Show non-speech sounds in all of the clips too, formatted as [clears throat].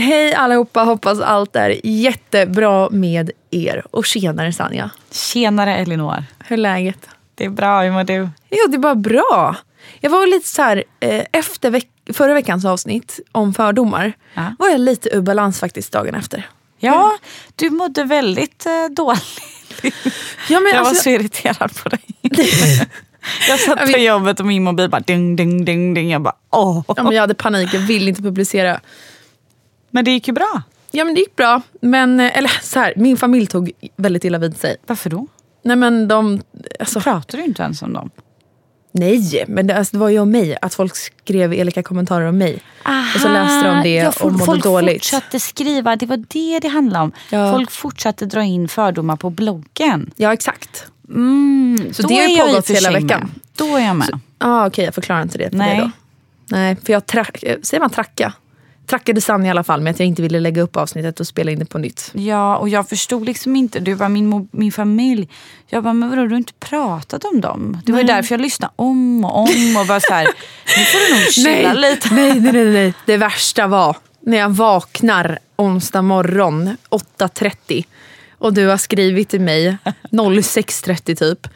Hej allihopa, hoppas allt är jättebra med er. Och tjenare Sanja, Tjenare Elinor. hur är läget? Det är bra, hur mår du? Jo, det är bara bra. Jag var lite så här, eh, efter veck förra veckans avsnitt om fördomar, Ja. var jag lite ur balans faktiskt dagen efter. Ja, du mådde väldigt eh, dåligt. Ja, men Jag var alltså, så irriterad på dig. [laughs] jag satt på jobbet och min mobil bara ding, ding, ding, ding. Jag bara åh. ja, men jag hade panik, jag ville inte publicera. Men det gick ju bra. Ja men det gick bra, men eh, eller så här, min familj tog väldigt illa vid sig. Varför då? Nej men de, alltså, Pratar du inte ens om dem? nej men det, alltså, det var ju om mig, att folk skrev elaka kommentarer om mig. Och så läste de det ja, och folk, mådde folk dåligt. fortsatte skriva, det var det det handlade om. Ja. Folk fortsatte dra in fördomar på bloggen. Ja exakt. Mm, Så det har ju pågått hela veckan. Då är jag med. Ah, Okej, jag förklarar inte det för Nej. dig då. Nej, för jag track, eh, säger man tracka? Trackade Sanna i alla fall med att jag inte ville lägga upp avsnittet och spela in det på nytt. Ja, och jag förstod liksom inte. Du var min, min familj. Jag bara, men vadå, du har inte pratat om dem? Det var ju därför jag lyssnade om och om och bara så här, [laughs] nu får du nog chilla lite. nej, nej, nej, nej. Det värsta var när jag vaknar onsdag morgon 8.30 och du har skrivit till mig [laughs] 06.30 typ.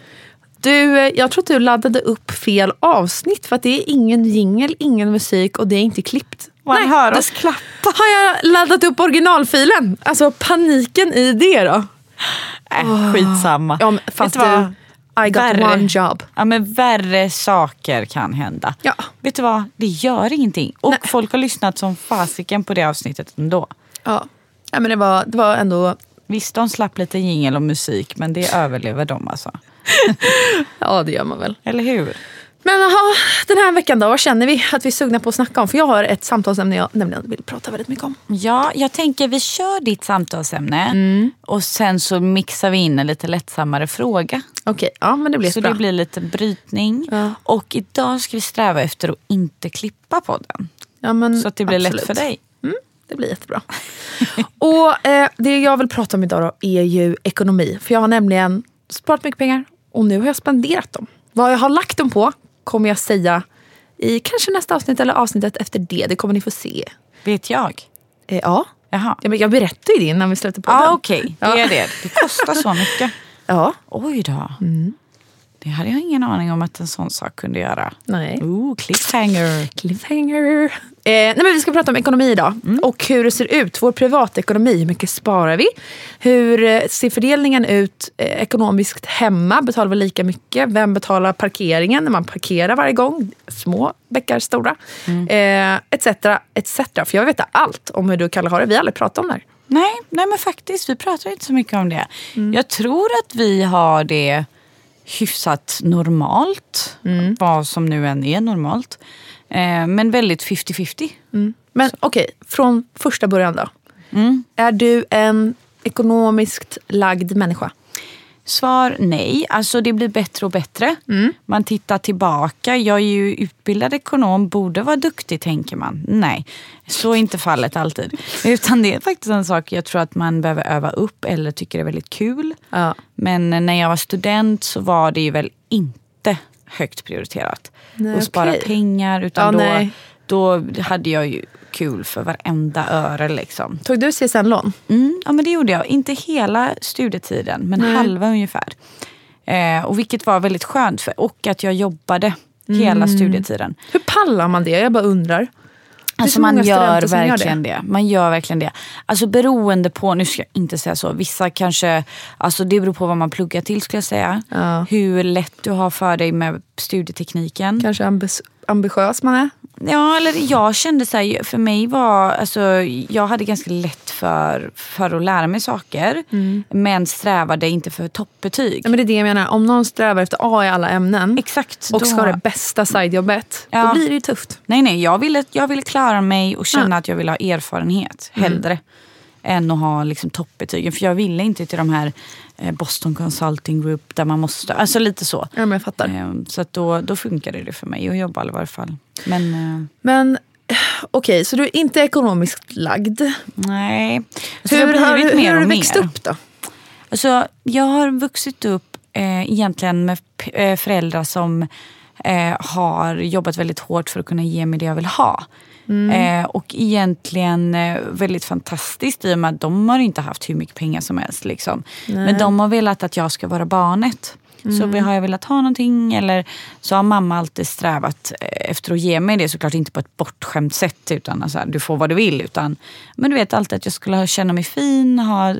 Du, eh, jag tror att du laddade upp fel avsnitt för att det är ingen jingel, ingen musik och det är inte klippt. Man hör då oss klappa. Har jag laddat upp originalfilen? Alltså paniken i det då. Äh, skitsamma. Ja, men fast du? I got Värre. one job. Ja, men värre saker kan hända. Ja. Vet du vad? Det gör ingenting. Och Nej. folk har lyssnat som fasiken på det avsnittet ändå. Ja. Ja, men det, var, det var ändå... Visst, de slapp lite jingel och musik, men det överlever de alltså. Ja, det gör man väl. Eller hur? Men aha, den här veckan då, vad känner vi att vi är sugna på att snacka om? För jag har ett samtalsämne jag nämligen vill prata väldigt mycket om. Ja, jag tänker vi kör ditt samtalsämne Mm. och sen så mixar vi in en lite lättsammare fråga. Okej, ja men det blir så bra. det blir lite brytning. Ja. Och idag ska vi sträva efter att inte klippa podden. ja, men, Så att det blir lätt absolut. för dig. Det blir jättebra. och eh, det jag vill prata om idag är ju ekonomi. För jag har nämligen sparat mycket pengar och nu har jag spenderat dem. Vad jag har lagt dem på kommer jag säga i kanske nästa avsnitt eller avsnittet efter det. Det kommer ni få se. Vet jag? Eh, ja. Jaha. ja men jag berättade ju det innan vi slutade på Ja, den. okej. Det Ja. är det. Det kostar så mycket. [laughs] Ja. Oj då. Mm. Det hade jag ingen aning om att en sån sak kunde göra. Nej. Ooh, cliffhanger. Cliffhanger. Eh, nej men vi ska prata om ekonomi idag. Och hur det ser ut. Vår privatekonomi. Hur mycket sparar vi? Hur eh, ser fördelningen ut eh, ekonomiskt hemma? Betalar vi lika mycket? Vem betalar parkeringen när man parkerar varje gång? Små bäckar stora. Eh, etc. etc. För jag vet allt om hur du och Kalle har det. Vi har aldrig pratat om det här. Nej, nej, men faktiskt. Vi pratar inte så mycket om det. Mm. Jag tror att vi har det hyfsat normalt. Mm. Vad som nu än är normalt. Eh, men väldigt 50-50. Men okej, från första början då. Är du en ekonomiskt lagd människa? Svar nej. Alltså det blir bättre och bättre. Man tittar tillbaka. Jag är ju utbildad ekonom, borde vara duktig tänker man. Nej, så är inte fallet alltid. [laughs] Utan det är faktiskt en sak jag tror att man behöver öva upp eller tycker är väldigt kul. Ja. Men när jag var student så var det ju väl inte högt prioriterat. Nej, att spara okej. pengar. Utan Ja, då, nej. Då hade jag ju kul för varenda öre. Liksom. Tog du CSN-lån? Mm, ja men det gjorde jag. Inte hela studietiden men halva ungefär. Eh, och vilket var väldigt skönt. För, och att jag jobbade hela studietiden. Hur pallar man det? Jag bara undrar. Alltså så man gör som gör verkligen det. Man gör verkligen det. Alltså beroende på, nu ska jag inte säga så, vissa kanske, alltså det beror på vad man pluggar till skulle jag säga. Ja. Hur lätt du har för dig med studietekniken. Kanske ambis- ambitiös man är? Ja, eller jag kände så här, för mig var, alltså jag hade ganska lätt för, för att lära mig saker. Men strävade inte för toppbetyg. Ja, men det är det jag menar. Om någon strävar efter A i alla ämnen Exakt. och då- ska ha det bästa sidejobbet, Ja. då blir det ju tufft. Nej, nej, jag ville, jag ville klara mig och känna att jag ville ha erfarenhet hellre. Än att ha liksom, toppbetygen. För jag ville inte till de här eh, Boston Consulting Group där man måste, alltså lite så. Ja, men jag fattar. Eh, Så att då, då funkade det för mig att jobba i varje fall. Men eh, Men okej, så du är inte ekonomiskt lagd. nej. Alltså, Hur, har hur mer har du växt upp då? Alltså, jag har vuxit upp eh, egentligen med föräldrar som eh, har jobbat väldigt hårt för att kunna ge mig det jag vill ha. Eh, och egentligen eh, väldigt fantastiskt i och med att de har inte haft hur mycket pengar som helst. Liksom. Men de har velat att jag ska vara barnet. Så vi- har jag velat ha någonting eller så har mamma alltid strävat eh, efter att ge mig det. Såklart inte på ett bortskämt sätt utan alltså, du får vad du vill. Utan, men du vet alltid att jag skulle ha- känna mig fin, ha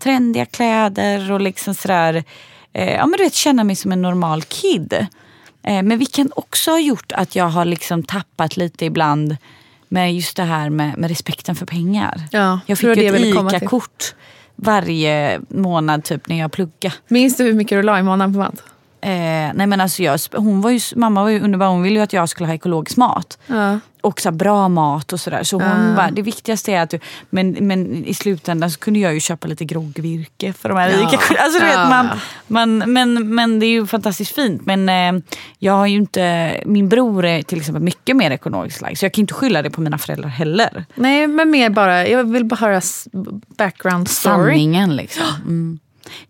trendiga kläder och liksom sådär. Eh, ja men du vet känna mig som en normal kid. Eh, men vilket också har gjort att jag har liksom tappat lite ibland med just det här med, med respekten för pengar. Ja, jag fick ju ett. ICA-kort varje månad typ när jag pluggade. Minns du hur mycket du la i månaden på mat? Eh, nej men alltså jag, hon var ju, mamma var ju underbar, hon ville ju att jag skulle ha ekologisk mat. Ja. Och så bra mat och sådär. Så hon bara, det viktigaste är att du... Men, men i slutändan så kunde jag ju köpa lite groggvirke för de här Ja. rika. Alltså du Ja. vet, man, man, men, men det är ju fantastiskt fint. Men eh, jag har ju inte... Min bror är till exempel mycket mer ekonomiskt lagd. Så jag kan inte skylla det på mina föräldrar heller. Nej, men mer bara, jag vill bara höra background story. Sanningen liksom. Mm.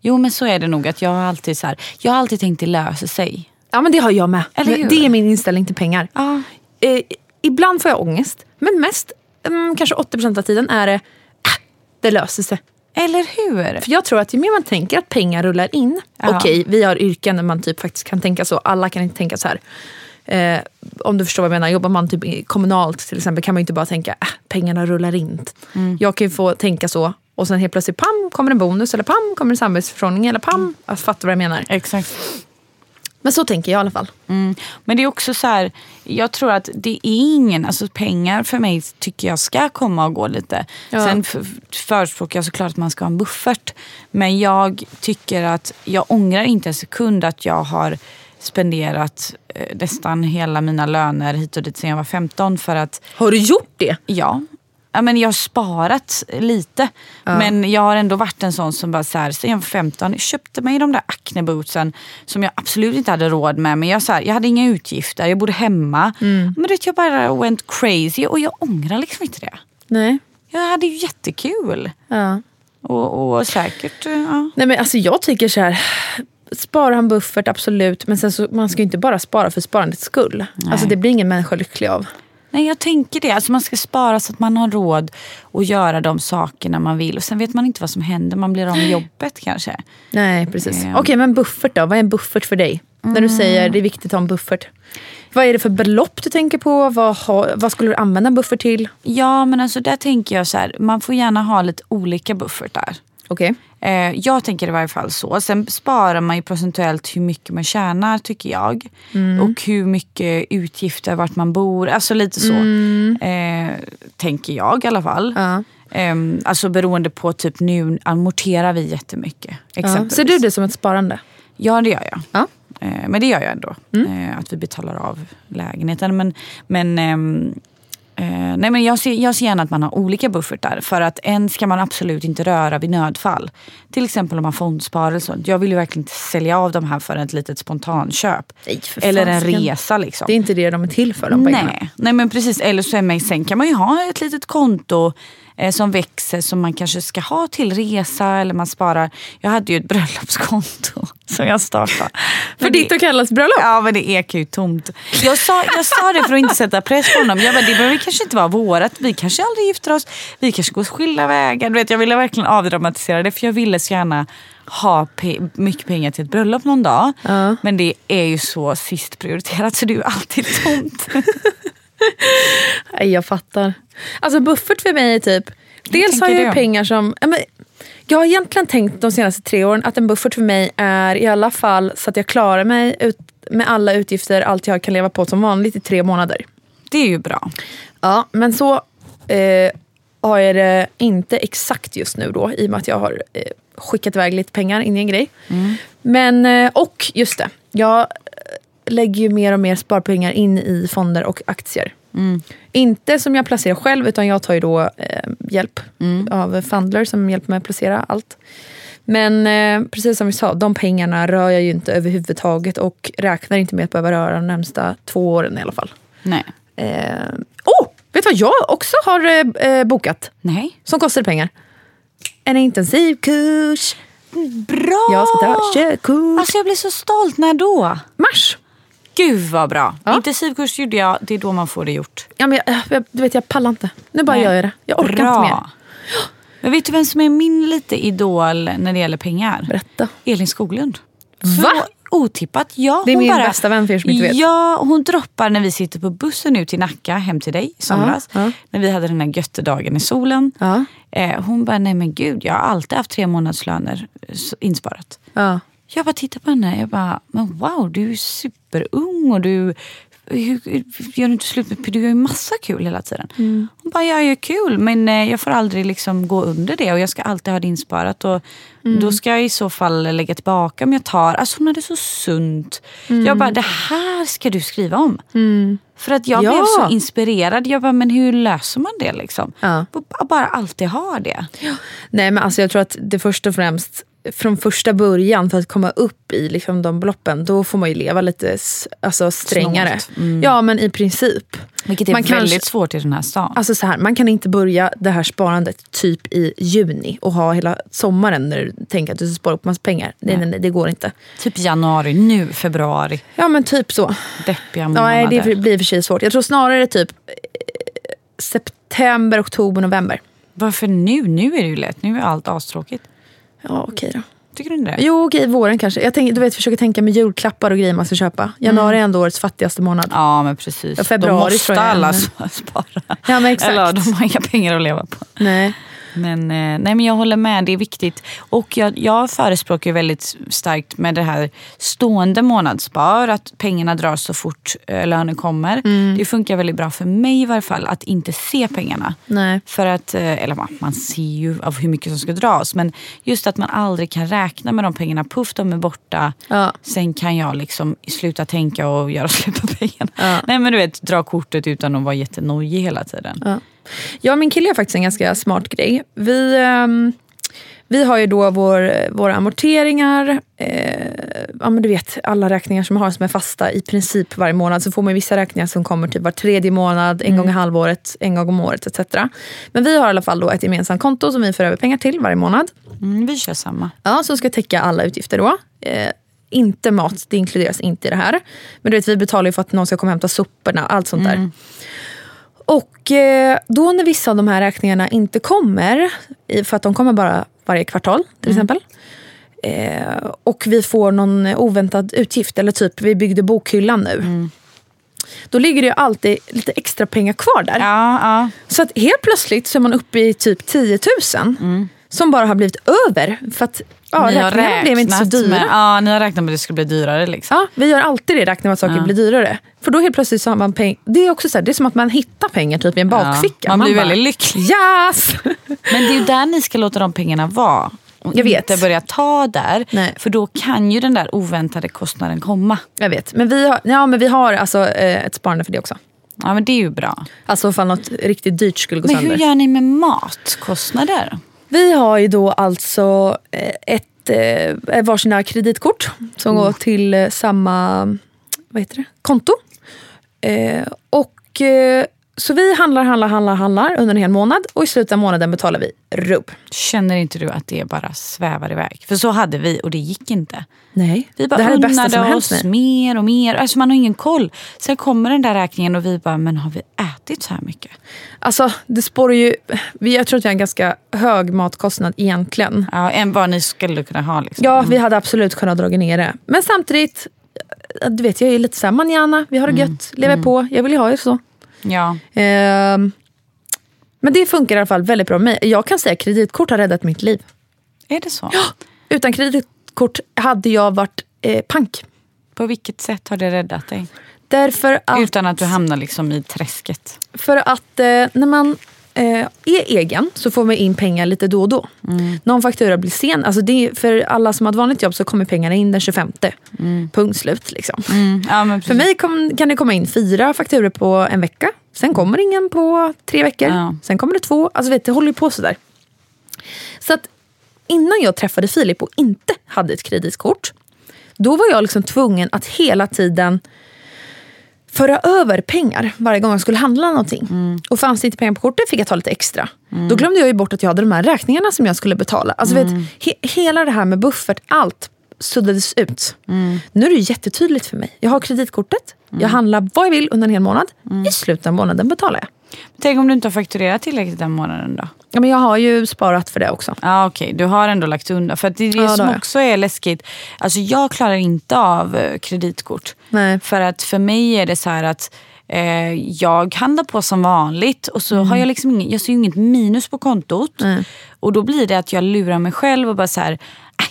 Jo men så är det nog. att Jag har alltid, så här, jag har alltid tänkt det löser sig. Ja, men det har jag med. Det är min inställning till pengar. Ja. Eh, ibland får jag ångest, men mest, mm, kanske 80% av tiden är det, äh, det löser sig. Eller hur? För jag tror att ju mer man tänker att pengar rullar in. Ja. Okej, vi har yrken där man typ faktiskt kan tänka så. Alla kan inte tänka så här. Eh, om du förstår vad jag menar. Jobbar man typ kommunalt till exempel kan man inte bara tänka äh, pengarna rullar in. Jag kan ju få tänka så och sen helt plötsligt pam kommer en bonus eller pam kommer en samhällsförordning eller pam. Jag fattar vad jag menar. Exakt. Men så tänker jag i alla fall. Mm. Men det är också så här, jag tror att det är ingen, alltså pengar för mig tycker jag ska komma och gå lite. Ja. Sen förespråkar jag såklart att man ska ha en buffert. Men jag tycker att, jag ångrar inte en sekund att jag har spenderat eh, nästan hela mina löner hit och dit sen jag var 15 för att Har du gjort det? Ja. Ja men jag har sparat lite. Men jag har ändå varit en sån som bara så här, sen jag var 15 jag köpte mig de där Acne bootsen som jag absolut inte hade råd med. Men jag, så här, jag hade inga utgifter, jag bodde hemma. Men du vet, jag bara went crazy och jag ångrar liksom inte det. Nej. Jag hade ju jättekul. Ja. Och, och säkert, eh, ja. Nej men alltså jag tycker så här. Spara en buffert, absolut. Men sen så, man ska ju inte bara spara för sparandets skull. Alltså det blir ingen människa lycklig av. Nej jag tänker det. Alltså man ska spara så att man har råd att göra de sakerna man vill. Och sen vet man inte vad som händer. Man blir av med jobbet kanske. Nej, precis. Eh. Okej, men buffert då? Vad är en buffert för dig? När du säger det är viktigt att ha en buffert. Vad är det för belopp du tänker på? Vad, har, vad skulle du använda en buffert till? Ja men alltså där tänker jag så här. Man får gärna ha lite olika buffertar. Okej. Eh, jag tänker i varje fall så. Sen sparar man ju procentuellt hur mycket man tjänar tycker jag. Och hur mycket utgifter, vart man bor. Alltså lite så. Eh, tänker jag i alla fall. Ja. Ehm, alltså beroende på typ nu amorterar vi jättemycket. Exempelvis. Ser du det som ett sparande? Ja det gör jag. Ja. Eh, men det gör jag ändå. Eh, att vi betalar av lägenheten. Men, men ehm, Eh, nej men jag, ser, jag ser gärna att man har olika buffertar. För att en ska man absolut inte röra vid nödfall. Till exempel om man fondsparar eller så. Jag vill ju verkligen inte sälja av de här för ett litet spontanköp. Nej, eller en resa liksom. Det är inte det de är till för, de pengarna. Nej, nej men precis. Eller så är man, sen kan man ju ha ett litet konto eh, som växer som man kanske ska ha till resa eller man sparar. Jag hade ju ett [laughs] bröllopskonto som jag startade. För ditt och Kallas bröllop? Ja men det ekar ju tomt. Jag sa, jag sa det för att inte sätta press på honom. Jag bara, det behöver kanske inte vara vårat. Vi kanske aldrig gifter oss. Vi kanske går skilda vägar. Du vet, jag ville verkligen avdramatisera det för jag ville så gärna ha pe- mycket pengar till ett bröllop någon dag. Ja. Men det är ju så sist prioriterat så det är ju alltid tomt. [laughs] Nej, jag fattar. Alltså buffert för mig är typ... Dels har jag du? pengar som... men, jag har egentligen tänkt de senaste tre åren att en buffert för mig är i alla fall så att jag klarar mig ut, med alla utgifter, allt jag kan leva på som vanligt i tre månader. Det är ju bra. Ja, men så eh, har jag det inte exakt just nu då i och med att jag har eh, skickat iväg lite pengar in i en grej. Men, eh, och just det, jag lägger ju mer och mer sparpengar in i fonder och aktier. Inte som jag placerar själv utan jag tar ju då eh, hjälp av Fundler som hjälper mig att placera allt. Men eh, precis som vi sa, de pengarna rör jag ju inte överhuvudtaget och räknar inte med att behöva röra de närmsta två åren i alla fall. Nej. Eh, oh, vet du vad jag också har eh, eh, bokat? Nej. Som kostar pengar. En intensivkurs. Bra! Jag ska ta körkort. Alltså jag blir så stolt. När då? Mars. Gud vad bra. Ja. Intensivkurs gjorde jag. Det är då man får det gjort. Ja, men jag, jag, du vet, jag pallar inte. Nu bara Nej. gör jag det. Jag orkar Bra. inte mer. Men vet du vem som är min lite idol när det gäller pengar? Berätta. Elin Skoglund. Va? Så otippat. Ja, Det är hon min bara, bästa vän för er som inte vet. Ja, hon droppar när vi sitter på bussen ut till Nacka hem till dig i somras. Ja, ja. När vi hade den här göttedagen i solen. Ja. Eh, hon bara, nej men gud jag har alltid haft tre månadslöner insparat. Ja. Jag bara tittar på henne. Jag bara, men wow, du är superung och du hur, gör du inte slut med Du gör ju massa kul hela tiden. Mm. Hon bara, jag gör kul men eh, jag får aldrig liksom gå under det och jag ska alltid ha det insparat. Och Mm. Då ska jag i så fall lägga tillbaka om jag tar. Alltså hon hade så sunt. Mm. Jag bara, det här ska du skriva om. För att jag Ja. blev så inspirerad. Jag bara, men hur löser man det liksom? Ja. Bara alltid ha det. Nej men alltså jag tror att det först och främst från första början för att komma upp i liksom de beloppen då får man ju leva lite alltså, strängare. Snålt. Ja men i princip. Vilket är Man väldigt kanske- svårt i den här stan. Alltså så här, man kan inte börja det här sparandet typ i juni och ha hela sommaren när du tänker att du ska spara upp massa pengar. Nej, nej, nej, det går inte. Typ januari, nu februari. Ja men typ så. Deppiga Ja, månader. nej, det blir för sig svårt. Jag tror snarare typ eh, september, oktober, november. Varför nu? Nu är det ju lätt. Nu är allt astråkigt. Ja okej då. Tycker du inte det? Jo okej, våren kanske. Jag tänker, du vet, försöker tänka med julklappar och grejer man ska köpa. Januari är ändå årets fattigaste månad. Ja men precis. Ja, februari Då måste tror jag, alla [laughs] spara. Ja, men exakt. Eller de har inga pengar att leva på. Nej. Men, eh, nej, men jag håller med, det är viktigt. Och jag, jag förespråkar väldigt starkt med det här stående månadsspar, att pengarna dras så fort eh, lönen kommer. Mm. Det funkar väldigt bra för mig i varje fall, att inte se pengarna. Nej. För att, eh, eller man, man ser ju av hur mycket som ska dras, men just att man aldrig kan räkna med de pengarna. Puff, de är borta. Ja. Sen kan jag liksom sluta tänka och göra [laughs] slut på pengarna. Ja. Nej men du vet, dra kortet utan att vara jättenojig hela tiden. Ja. Jag och min kille har faktiskt en ganska smart grej. Vi, ehm, vi har ju då vår, våra amorteringar, eh, ja, men du vet alla räkningar som har som är fasta i princip varje månad. Så får man vissa räkningar som kommer typ var tredje månad, en gång i halvåret, en gång om året etc. Men vi har i alla fall då ett gemensamt konto som vi får över pengar till varje månad. Mm, vi kör samma. Ja, som ska täcka alla utgifter då. Eh, inte mat, det inkluderas inte i det här. Men du vet, vi betalar ju för att någon ska komma och hämta soporna, allt sånt där. Och eh, då när vissa av de här räkningarna inte kommer, för att de kommer bara varje kvartal till exempel. Eh, och vi får någon oväntad utgift, eller typ vi byggde bokhyllan nu. Då ligger det ju alltid lite extra pengar kvar där. Ja, ja. Så att helt plötsligt så är man uppe i typ 10 000 som bara har blivit över. För att ja, Ni har räkningarna blev inte så räknat dyra. Med, ja, ni har räknat med att det skulle bli dyrare. Liksom. Ja, vi gör alltid det, räknar med att saker blir dyrare. För då helt plötsligt så har man pengar. Det är också så här, det är som att man hittar pengar typ i en bakficka. man blir bara, väldigt lycklig. Yes! [laughs] Men det är ju där ni ska låta de pengarna vara. Och Jag vet. inte börja ta där. Nej. För då kan ju den där oväntade kostnaden komma. Jag vet, men vi har, ja, men vi har alltså, eh, ett sparande för det också. Ja men det är ju bra. Alltså ifall något riktigt dyrt skulle gå Men sönder. hur gör ni med matkostnader? Vi har ju då alltså eh, ett eh, varsina kreditkort som går till eh, samma vad heter det? konto. Och, så vi handlar, handlar, handlar, handlar under en hel månad och i slutet av månaden betalar vi rubb. Känner inte du att det bara svävar iväg? För så hade vi och det gick inte. Nej, Vi bara det här är det bästa som hänt oss mer och mer. Alltså man har ingen koll. Sen kommer den där räkningen och vi bara, men har vi ätit så här mycket? Alltså, det spårar ju... Jag tror att vi har en ganska hög matkostnad egentligen. Ja, än vad ni skulle kunna ha. Liksom. Ja, vi hade absolut kunnat dra ner det. Men samtidigt, du vet, jag är lite såhär manjana, vi har det gött, lever på. Jag vill ju ha det så. Ja. Ehm, men det funkar i alla fall väldigt bra med mig. Jag kan säga att kreditkort har räddat mitt liv. Är det så? Utan kreditkort hade jag varit eh, pank. På vilket sätt har det räddat dig? Därför att, Utan att du hamnar liksom i träsket. för att eh, när man eh, är egen så får man in pengar lite då och då. Någon faktura blir sen. Alltså det är, för alla som har ett vanligt jobb så kommer pengarna in den 25. Punkt slut. Liksom. Ja, men För mig kom, kan det komma in fyra fakturer på en vecka. Sen kommer ingen på tre veckor. Ja. Sen kommer det två. Alltså vet, det håller ju på sådär. Så att innan jag träffade Filip och inte hade ett kreditkort. Då var jag liksom tvungen att hela tiden föra över pengar varje gång jag skulle handla någonting. Och fanns det inte pengar på kortet fick jag ta lite extra. Då glömde jag ju bort att jag hade de här räkningarna som jag skulle betala. Alltså vet, he, hela det här med buffert, allt suddades ut. Nu är det jättetydligt för mig. Jag har kreditkortet, jag handlar vad jag vill under en hel månad. I slutet av månaden betalar jag. Tänk om du inte har fakturerat tillräckligt den månaden då? Ja, men jag har ju sparat för det också. Ja okej, du har ändå lagt undan. För det är det Ja, som också är läskigt. Alltså jag klarar inte av eh, kreditkort. Nej. För att för mig är det så här att eh, jag handlar på som vanligt och så Mm. har jag liksom ingen, jag ser inget minus på kontot. Och då blir det att jag lurar mig själv och bara så här, "Äh,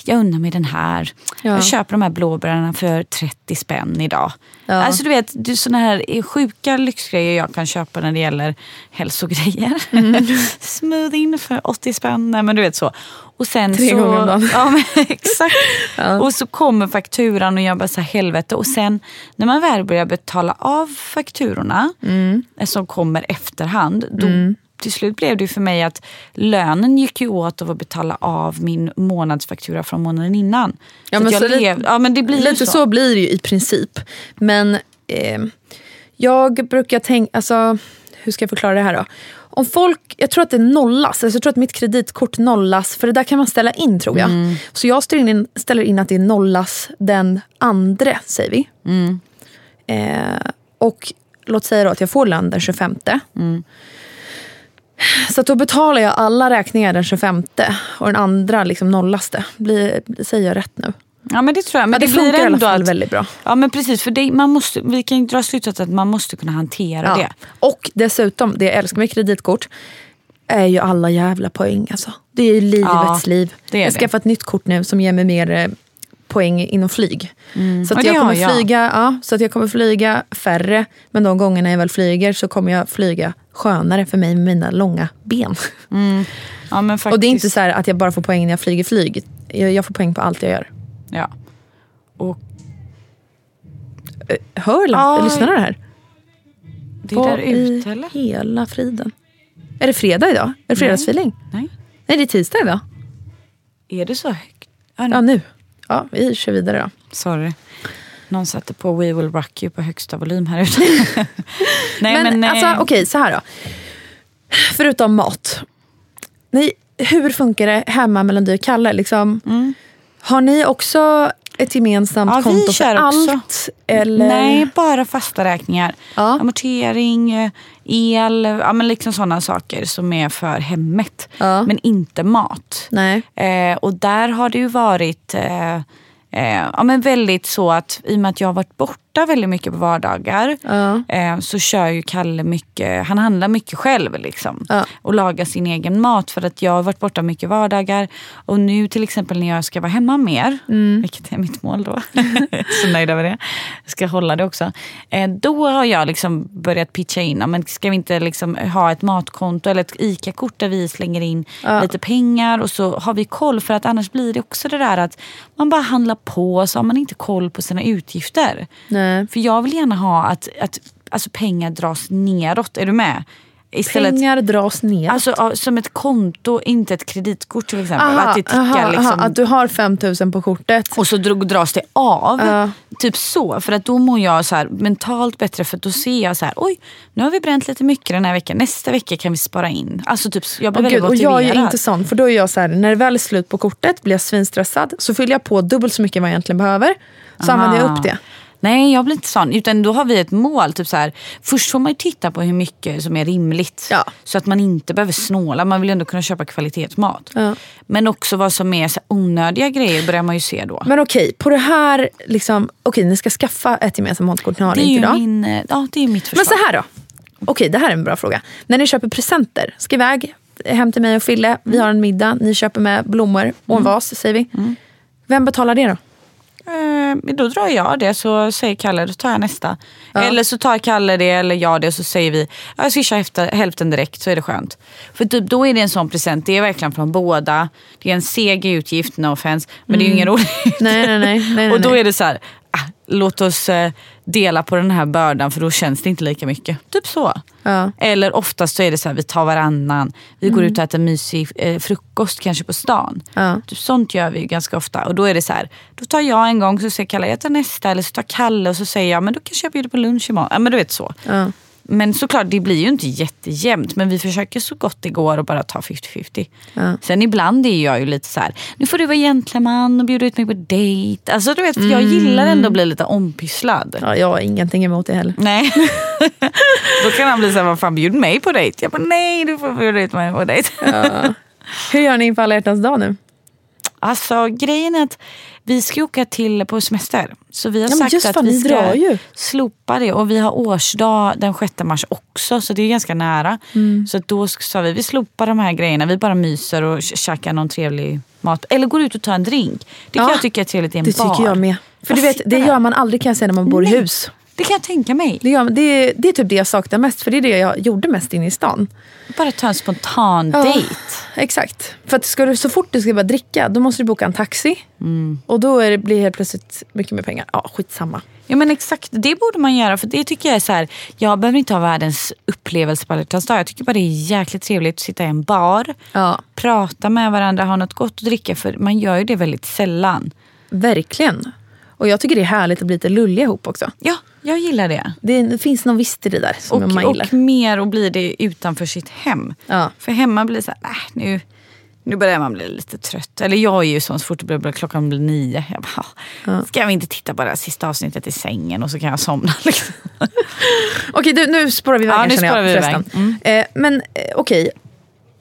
jag unnar mig den här. Ja. Jag köper de här blåbärarna för 30 spänn idag. Ja. Alltså du vet, är såna här sjuka lyxgrejer jag kan köpa när det gäller hälsogrejer. Mm. [laughs] Smoothie för 80 spänn, nej men du vet så. Och sen Tre så, gånger om dagen. [laughs] Ja, men, exakt. Ja. Och så kommer fakturan och jag bara så här, helvete. Och sen när man väl börjar betala av fakturorna Mm. eh, som kommer efterhand. Då, Till slut blev det för mig att lönen gick ju åt av att betala av min månadsfaktura från månaden innan. Ja, så men så lev, lite- ja men det blir Lite så. så. blir det ju i princip. Men eh, jag brukar tänka, alltså hur ska jag förklara det här då? Om folk, jag tror att det nollas, alltså jag tror att mitt kreditkort nollas, för det där kan man ställa in tror jag. Så jag ställer in, ställer in att det nollas den andra, säger vi. Eh, och låt säga att jag får lön den 25. Så då betalar jag alla räkningar den 25 och den andra liksom nollas det. Blir, säger jag rätt nu? Ja men det tror jag. Men Ja, det, det, blir funkar i alla ändå fall att, väldigt bra. Ja men precis, för det, man måste, vi kan dra slutsatsen att man måste kunna hantera Ja. det. Och dessutom, det jag älskar med kreditkort är ju alla jävla poäng. Alltså. Det är ju livets Ja, liv. det är jag det. skaffar ett nytt kort nu som ger mig mer eh, poäng inom flyg. Så, Och att jag kommer jag. Flyga, ja, så att jag kommer flyga färre. Men de gångerna jag väl flyger så kommer jag flyga skönare för mig med mina långa ben. Ja, men faktiskt, Och det är inte så här att jag bara får poäng när jag flyger flyg. Jag, jag får poäng på allt jag gör. Ja. Och Hör la- Aj. lyssnarna det här? det är där ute eller? hela friden? Är det fredag idag? Är det fredagsfeeling? Nej. Nej, det är tisdag idag. Är det så högt? Ja, Ja, nu. Ja, vi kör vidare då. Sorry. Någon satte på We Will Rock You på högsta volym här ute. [laughs] Nej, Men, eh, alltså, okej, så här då. Förutom mat. Ni, hur funkar det hemma mellan dig och Kalle? Liksom, Har ni också ett gemensamt. Ja, vi konto för kör också. allt? Eller? Nej, bara fasta räkningar. Ja. Amortering, eh, el, ja, men liksom sådana saker som är för hemmet. Ja. Men inte mat. Nej. Eh, och där har det ju varit eh, eh, ja, men väldigt så att i och med att jag har varit borta väldigt mycket på vardagar eh, så kör ju Kalle mycket, han handlar mycket själv liksom. Ja. Och lagar sin egen mat för att jag har varit borta mycket vardagar. Och nu till exempel när jag ska vara hemma mer, Mm. vilket är mitt mål då. [laughs] så nöjd över det. Jag ska hålla det också. Eh, då har jag liksom börjat pitcha in, men ska vi inte liksom ha ett matkonto eller ett ICA-kort där vi slänger in Ja. lite pengar och så har vi koll. För att annars blir det också det där att man bara handlar på så har man inte koll på sina utgifter. Nej. För jag vill gärna ha att, att alltså pengar dras neråt. Är du med? Istället, Pengar dras ner. Alltså som ett konto, inte ett kreditkort till exempel. Aha, att det tickar aha, liksom. aha, att du har 5000 på kortet. Och så dras det av. Ja. Typ så. För att då mår jag så här, mentalt bättre. För då ser jag så här, oj nu har vi bränt lite mycket den här veckan. Nästa vecka kan vi spara in. Alltså typ, jag blir Åh, väldigt Gud, och motiverad. jag är inte sån, för då är jag så här, när det väl är slut på kortet blir jag svinstressad. Så fyller jag på dubbelt så mycket vad jag egentligen behöver. Så använder jag upp det. Nej, jag blir inte sån. Utan då har vi ett mål. Typ så här, först får man ju titta på hur mycket som är rimligt. Ja. Så att man inte behöver snåla. Man vill ändå kunna köpa kvalitetsmat. Ja. Men också vad som är så här, onödiga grejer börjar man ju se då. Men okej, på det här, liksom, okej ni ska skaffa ett gemensamt matkort, är inte idag. min, eh, ja, det är mitt Men förslag. så här då. Okej, det här är en bra fråga. När ni köper presenter, ska iväg hem till mig och Fille, vi har en middag, ni köper med blommor och en vas säger vi. Vem betalar det då? Eh, då drar jag det så säger Kalle, då tar jag nästa. Eller så tar Kalle det eller jag det och så säger vi, "Ja, jag swishar efter, hälften direkt så är det skönt. För typ, då är det en sån present, det är verkligen från båda. Det är en seg utgift, no offense. Men det är ju ingen rolig. Nej, nej, nej. nej, [laughs] och då är det så här, låt oss eh, dela på den här bördan för då känns det inte lika mycket. Typ så. Ja. Eller oftast så är det så här, vi tar varannan. Vi går ut och äter mysig eh, frukost kanske på stan. Ja. Typ sånt gör vi ganska ofta. Och då är det så här, då tar jag en gång så säger Kalle jag tar nästa. Eller så tar Kalle och så säger jag men då kanske jag bjuder på lunch imorgon. Ja men du vet så. Ja. Men såklart det blir ju inte jättejämnt. Men vi försöker så gott det går att bara ta 50-50. Ja. Sen ibland är jag ju lite så här, nu får du vara gentleman och bjuda ut mig på dejt. Alltså du vet, jag Mm. gillar ändå att bli lite ompysslad. Ja, jag har ingenting emot det heller. Nej. [laughs] Då kan han bli såhär, vad fan bjud mig på dejt? Jag bara, nej du får bjuda ut mig på dejt. [laughs] Hur gör ni inför alla hjärtans dag nu? Alltså grejen är att vi ska åka till på semester. Så vi har Ja, sagt att fan, vi ska slopa det. Och vi har årsdag den 6 mars också. Så det är ganska nära. Mm. Så då sa vi, vi slopar de här grejerna. Vi bara myser och kä- käkar någon trevlig mat. Eller går ut och tar en drink. Det kan Ja, jag tycka är trevligt i en Det bar. tycker jag med. För du vet, det gör man aldrig kan jag säga när man bor i Nej. hus. Det kan jag tänka mig. Det, man- det, det är typ det jag saknar mest, för det är det jag gjorde mest inne i stan. Bara ta en spontan Ja. dejt. Exakt. För att ska du, så fort du ska börja dricka, då måste du boka en taxi. Mm. Och då är det, blir det helt plötsligt mycket mer pengar. Ja, skitsamma. Ja men exakt, det borde man göra. För det tycker jag är så här, jag behöver inte ha världens upplevelse på alla dag. Jag tycker bara det är jäkligt trevligt att sitta i en bar, Ja, prata med varandra, ha något gott att dricka. För man gör ju det väldigt sällan. verkligen. Och jag tycker det är härligt att bli lite lulliga ihop också. Ja, jag gillar det. Det, det finns något visst i det där som Och, man gillar. och mer att bli det utanför sitt hem. Ja. För hemma blir det så här, äh, nu, nu börjar man bli lite trött. Eller jag är ju sån, så fort det börjar, klockan blir nio. Jag bara, ja. ska vi inte titta på det här sista avsnittet i sängen och så kan jag somna. [laughs] Liksom. [laughs] Okej, du, nu spårar vi iväg Ja, nu spårar jag. vi förresten. Eh, men eh, okej,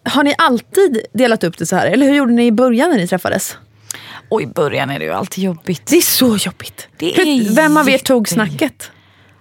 har ni alltid delat upp det så här? Eller hur gjorde ni i början när ni träffades? Och i början är det ju alltid jobbigt. Det är så jobbigt. Det är Vem av er tog snacket?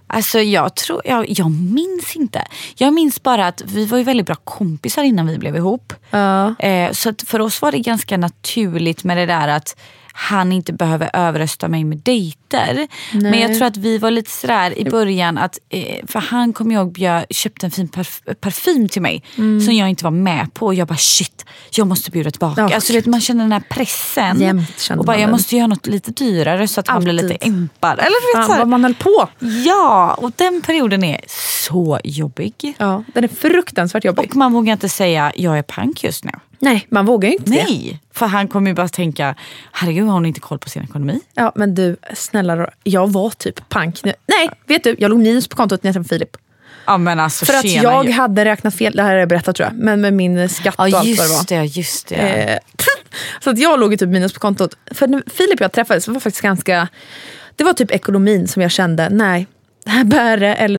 Alltså jag tror, jag, jag minns inte. Jag minns bara att vi var ju väldigt bra kompisar innan vi blev ihop. Ja. Eh, så för oss var det ganska naturligt med det där att han inte behöver överrösta mig med dejter. Men jag tror att vi var lite sådär i början att, eh, för han kom jag ihåg bjöd, köpte en fin parf- parfym till mig som jag inte var med på. Och jag bara shit, jag måste bjuda tillbaka. Ja, alltså, vet, man känner den här pressen. Jämt och bara, jag måste göra något lite dyrare så att man blir lite Alltid. impad. Eller vet, här. vad man höll på. Ja, och den perioden är så jobbig. Ja, den är fruktansvärt jobbig. Och man vågar inte säga jag är pank just nu. Nej, man vågar ju inte det. Nej, för han kommer ju bara tänka herregud har hon inte koll på sin ekonomi? Ja, men du, snälla då. Jag var typ pank nu. Nej, vet du, jag låg minus på kontot när jag träffade Filip. Ja men alltså För att jag ju. hade räknat fel, det här har jag berättat tror jag, men med min skatt och Ja allt vad det var. det, just det. Eh, [laughs] så att jag låg ju typ minus på kontot. För när Filip och jag träffades var faktiskt ganska... Det var typ ekonomin som jag kände, nej, det här bär det. Eller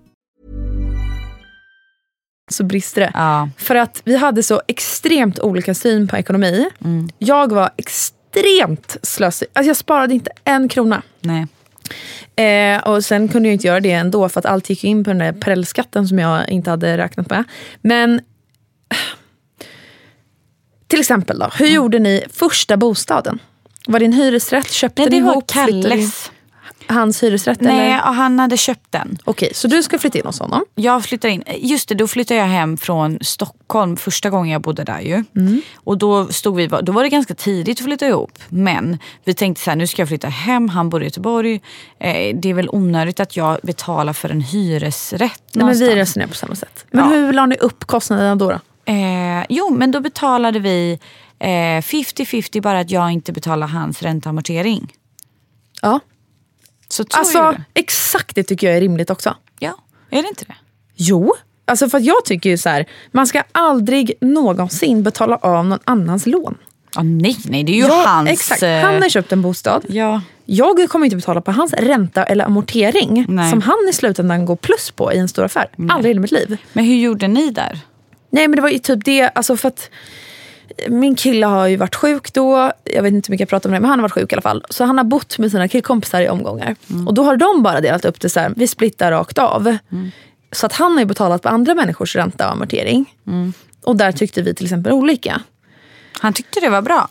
Så brister det. Ja. För att vi hade så extremt olika syn på ekonomi. Mm. Jag var extremt slösig. Alltså jag sparade inte en krona. Nej. Eh, och sen kunde jag inte göra det ändå för att allt gick in på den där prellskatten som jag inte hade räknat med. Men [sighs] till exempel då, hur gjorde ni första bostaden? Var det en hyresrätt? Köpte Nej, ni ihop? Kalles. Hans hyresrätt? Nej, eller? han hade köpt den. Okej, så du ska flytta in hos honom? Jag flyttar in. Just det, då flyttade jag hem från Stockholm första gången jag bodde där ju. Och då, stod vi, då var det ganska tidigt att flytta ihop. Men vi tänkte så här, nu ska jag flytta hem, han bor i Göteborg. Eh, det är väl onödigt att jag betalar för en hyresrätt Nej, men vi resonerar på samma sätt. Men Ja. hur la ni upp kostnaderna då? då? Eh, jo, men då betalade vi eh, 50-50 bara att jag inte betalar hans ränteamortering. Ja. Så, är Alltså, det. exakt det tycker jag är rimligt också. Ja, är det inte det? Jo, alltså för att jag tycker ju så här, man ska aldrig någonsin betala av någon annans lån. Ah, nej, nej, det är ju Jag- hans... Exakt, eh, han har köpt en bostad. Ja. Jag kommer inte betala på hans ränta eller amortering Nej. som han i slutändan går plus på i en stor affär. Aldrig i mitt liv. Men hur gjorde ni där? Nej men det var ju typ det, alltså för att min kille har ju varit sjuk då, jag vet inte hur mycket jag pratar om det, men han har varit sjuk i alla fall. Så han har bott med sina killkompisar i omgångar. Och då har de bara delat upp det så här, vi splittar rakt av. Så att han har ju betalat på andra människors ränta och amortering. Och där tyckte vi till exempel olika. Han tyckte det var bra.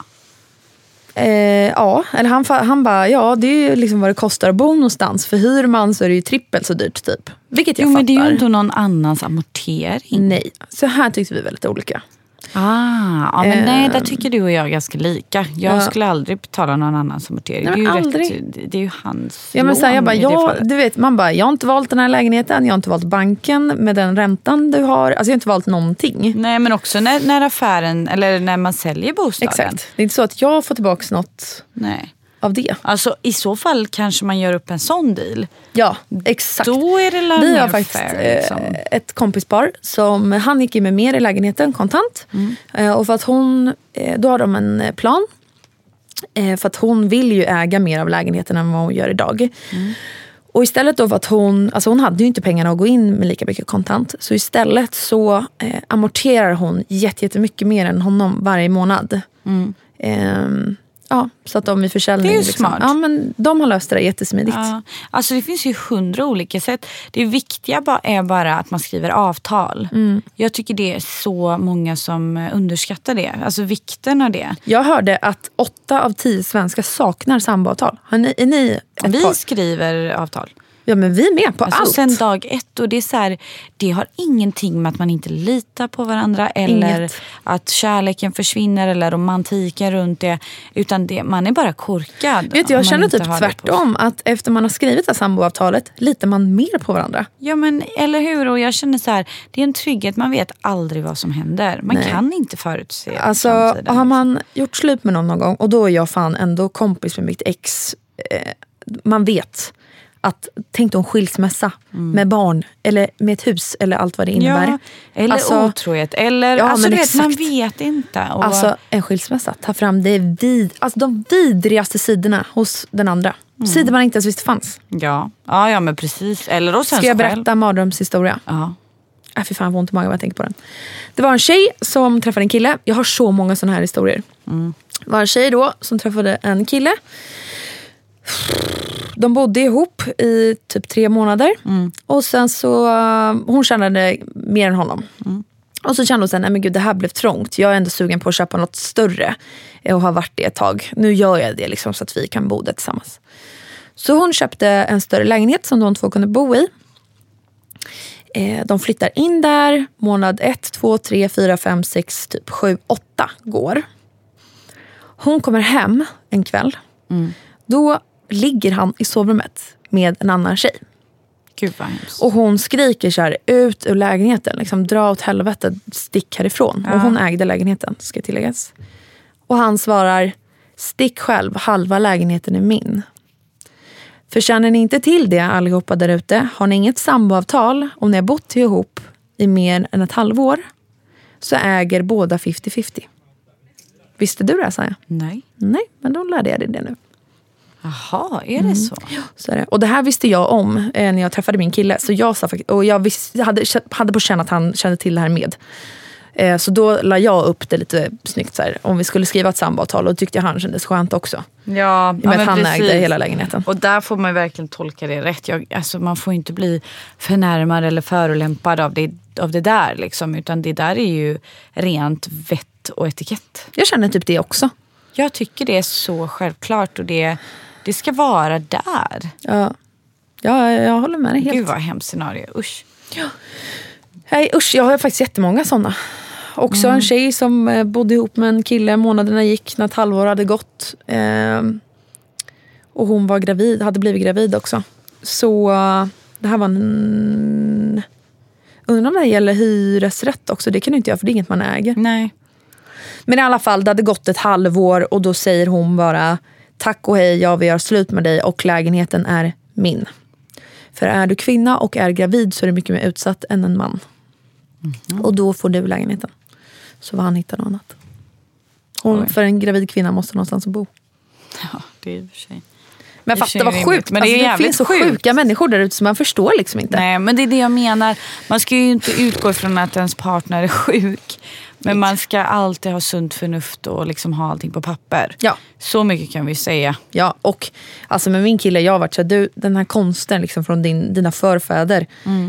Eh, ja, eller han, han bara, ja det är ju liksom vad det kostar att bo någonstans. För hyr man så är det ju trippelt så dyrt typ. Vilket jag Jo, men det är fattar. ju inte någon annans amortering. Nej, så här tyckte vi väldigt olika. Ah, ja, men nej, där Ehm. tycker du och jag är ganska lika. Jag Ja. skulle aldrig betala någon annans amortering. Nej, det, är ju aldrig. rätt, det, är ju hans Ja, men så här, jag lån bara, i det ja, fallet. du vet, man bara, jag har inte valt den här lägenheten, jag har inte valt banken med den räntan du har. Alltså jag har inte valt någonting. Nej, men också när, när affären, eller när man säljer bostaden. Exakt. Det är inte så att jag får tillbaka något Nej. Av det. Alltså i så fall kanske man gör upp en sån deal. Ja, exakt. Då är det Vi har faktiskt fair. Liksom. eh, ett kompispar som han gick in med mer i lägenheten kontant. Mm. Eh, och för att hon, eh, då har de en plan. För att hon vill ju äga mer av lägenheten än vad hon gör idag. Mm. Och istället då för att hon, alltså hon hade ju inte pengarna att gå in med lika mycket kontant. Så istället så amorterar hon jätte- jättemycket mer än honom varje månad. Ehm, ja, så att de i försäljning... Det är ju liksom, smart. Ja, men de har löst det där jättesmidigt. Ja, alltså det finns ju hundra olika sätt. Det viktiga är bara att man skriver avtal. Mm. Jag tycker det är så många som underskattar det. Alltså vikten av det. Jag hörde att åtta av tio svenskar saknar samboavtal. Har ni, är ni ett Vi par? skriver avtal. Ja men vi är med på Alltså allt. sen dag ett. Och det, är så här, det har ingenting med att man inte litar på varandra eller Inget. att kärleken försvinner eller romantiken runt det. Utan det, man är bara korkad. Vet du, jag känner typ tvärtom. Att efter man har skrivit det här samboavtalet litar man mer på varandra. Ja men eller hur. Och jag känner så här, det är en trygghet. Man vet aldrig vad som händer. Man Nej. kan inte förutse Alltså framtiden. har man gjort slut med någon någon gång och då är jag fan ändå kompis med mitt ex. Eh, man vet att tänk en skilsmässa med barn eller med ett hus eller allt vad det innebär. Ja, eller Alltså- otrohet. Eller, Ja, alltså, vet, man vet inte. Och, Alltså en skilsmässa, ta fram det vid, alltså, de vidrigaste sidorna hos den andra. Mm. Sidor man inte ens visste fanns. ja. Ja, ja, men precis. Eller hos Ska jag berätta en mardrömshistoria? Ja. Äh, fy fan jag får ont i magen jag tänker på den. Det var en tjej som träffade en kille. Jag har så många sådana här historier. Det var en tjej då som träffade en kille. De bodde ihop i typ tre månader. Och sen så, uh, hon tjänade mer än honom. Och så kände hon sen, nej men gud det här blev trångt. Jag är ändå sugen på att köpa något större. eh, Och har varit det ett tag. Nu gör jag det liksom så att vi kan bo där tillsammans. Så hon köpte en större lägenhet som de två kunde bo i. Eh, de flyttar in där, månad ett, två, tre, fyra, fem, sex, typ sju, åtta går. Hon kommer hem en kväll. Då ligger han i sovrummet med en annan tjej. Gud vad hemskt. Och hon skriker så här, ut ur lägenheten. Liksom, Dra åt helvete, stick härifrån. Och hon ägde lägenheten, ska tilläggas. Och han svarar, stick själv, halva lägenheten är min. För känner ni inte till det allihopa där ute, har ni inget samboavtal och ni har bott ihop i mer än ett halvår, så äger båda 50-50. Visste du det här, sa jag? Nej. Nej, men då lärde jag dig det nu. Jaha, är det så? Så är det. Och det här visste jag om eh, när jag träffade min kille. Så jag, sa, och jag visste, jag hade, hade på känn att han kände till det här med. Eh, så då la jag upp det lite snyggt så här, om vi skulle skriva ett samboavtal. Och tyckte jag han kändes skönt också. Ja, I och med men att han precis. ägde hela lägenheten. Och där får man verkligen tolka det rätt. Jag, alltså, man får inte bli förnärmad eller förolämpad av det, av det där. Liksom, utan det där är ju rent vett och etikett. Jag känner typ det också. Jag tycker det är så självklart och det, det ska vara där. Ja, ja jag håller med dig helt. Gud vad hemskt scenario. Usch. Nej usch, jag har faktiskt jättemånga sådana. Också Mm. en tjej som eh, bodde ihop med en kille, månaderna gick när ett halvår hade gått. Ehm, och hon var gravid, hade blivit gravid också. Så eh, det här var en... Undrar om det här gäller hyresrätt också, det kan inte jag för det är inget man äger. Nej. Men i alla fall, det hade gått ett halvår och då säger hon bara tack och hej, jag vill göra slut med dig och lägenheten är min. För är du kvinna och är gravid så är du mycket mer utsatt än en man. Och då får du lägenheten. Så var han hitta något annat. Hon, för en gravid kvinna måste någonstans bo. Ja, det är i och för sig. Men Det fatta vad sjukt. men det alltså, det finns så sjukt. sjuka människor där ute som man förstår liksom inte. Nej, men det är det jag menar. Man ska ju inte utgå ifrån att ens partner är sjuk. Men man ska alltid ha sunt förnuft och liksom ha allting på papper. Ja. Så mycket kan vi säga. Ja, och alltså med min kille, jag har varit så här, du, den här konsten liksom från din, dina förfäder.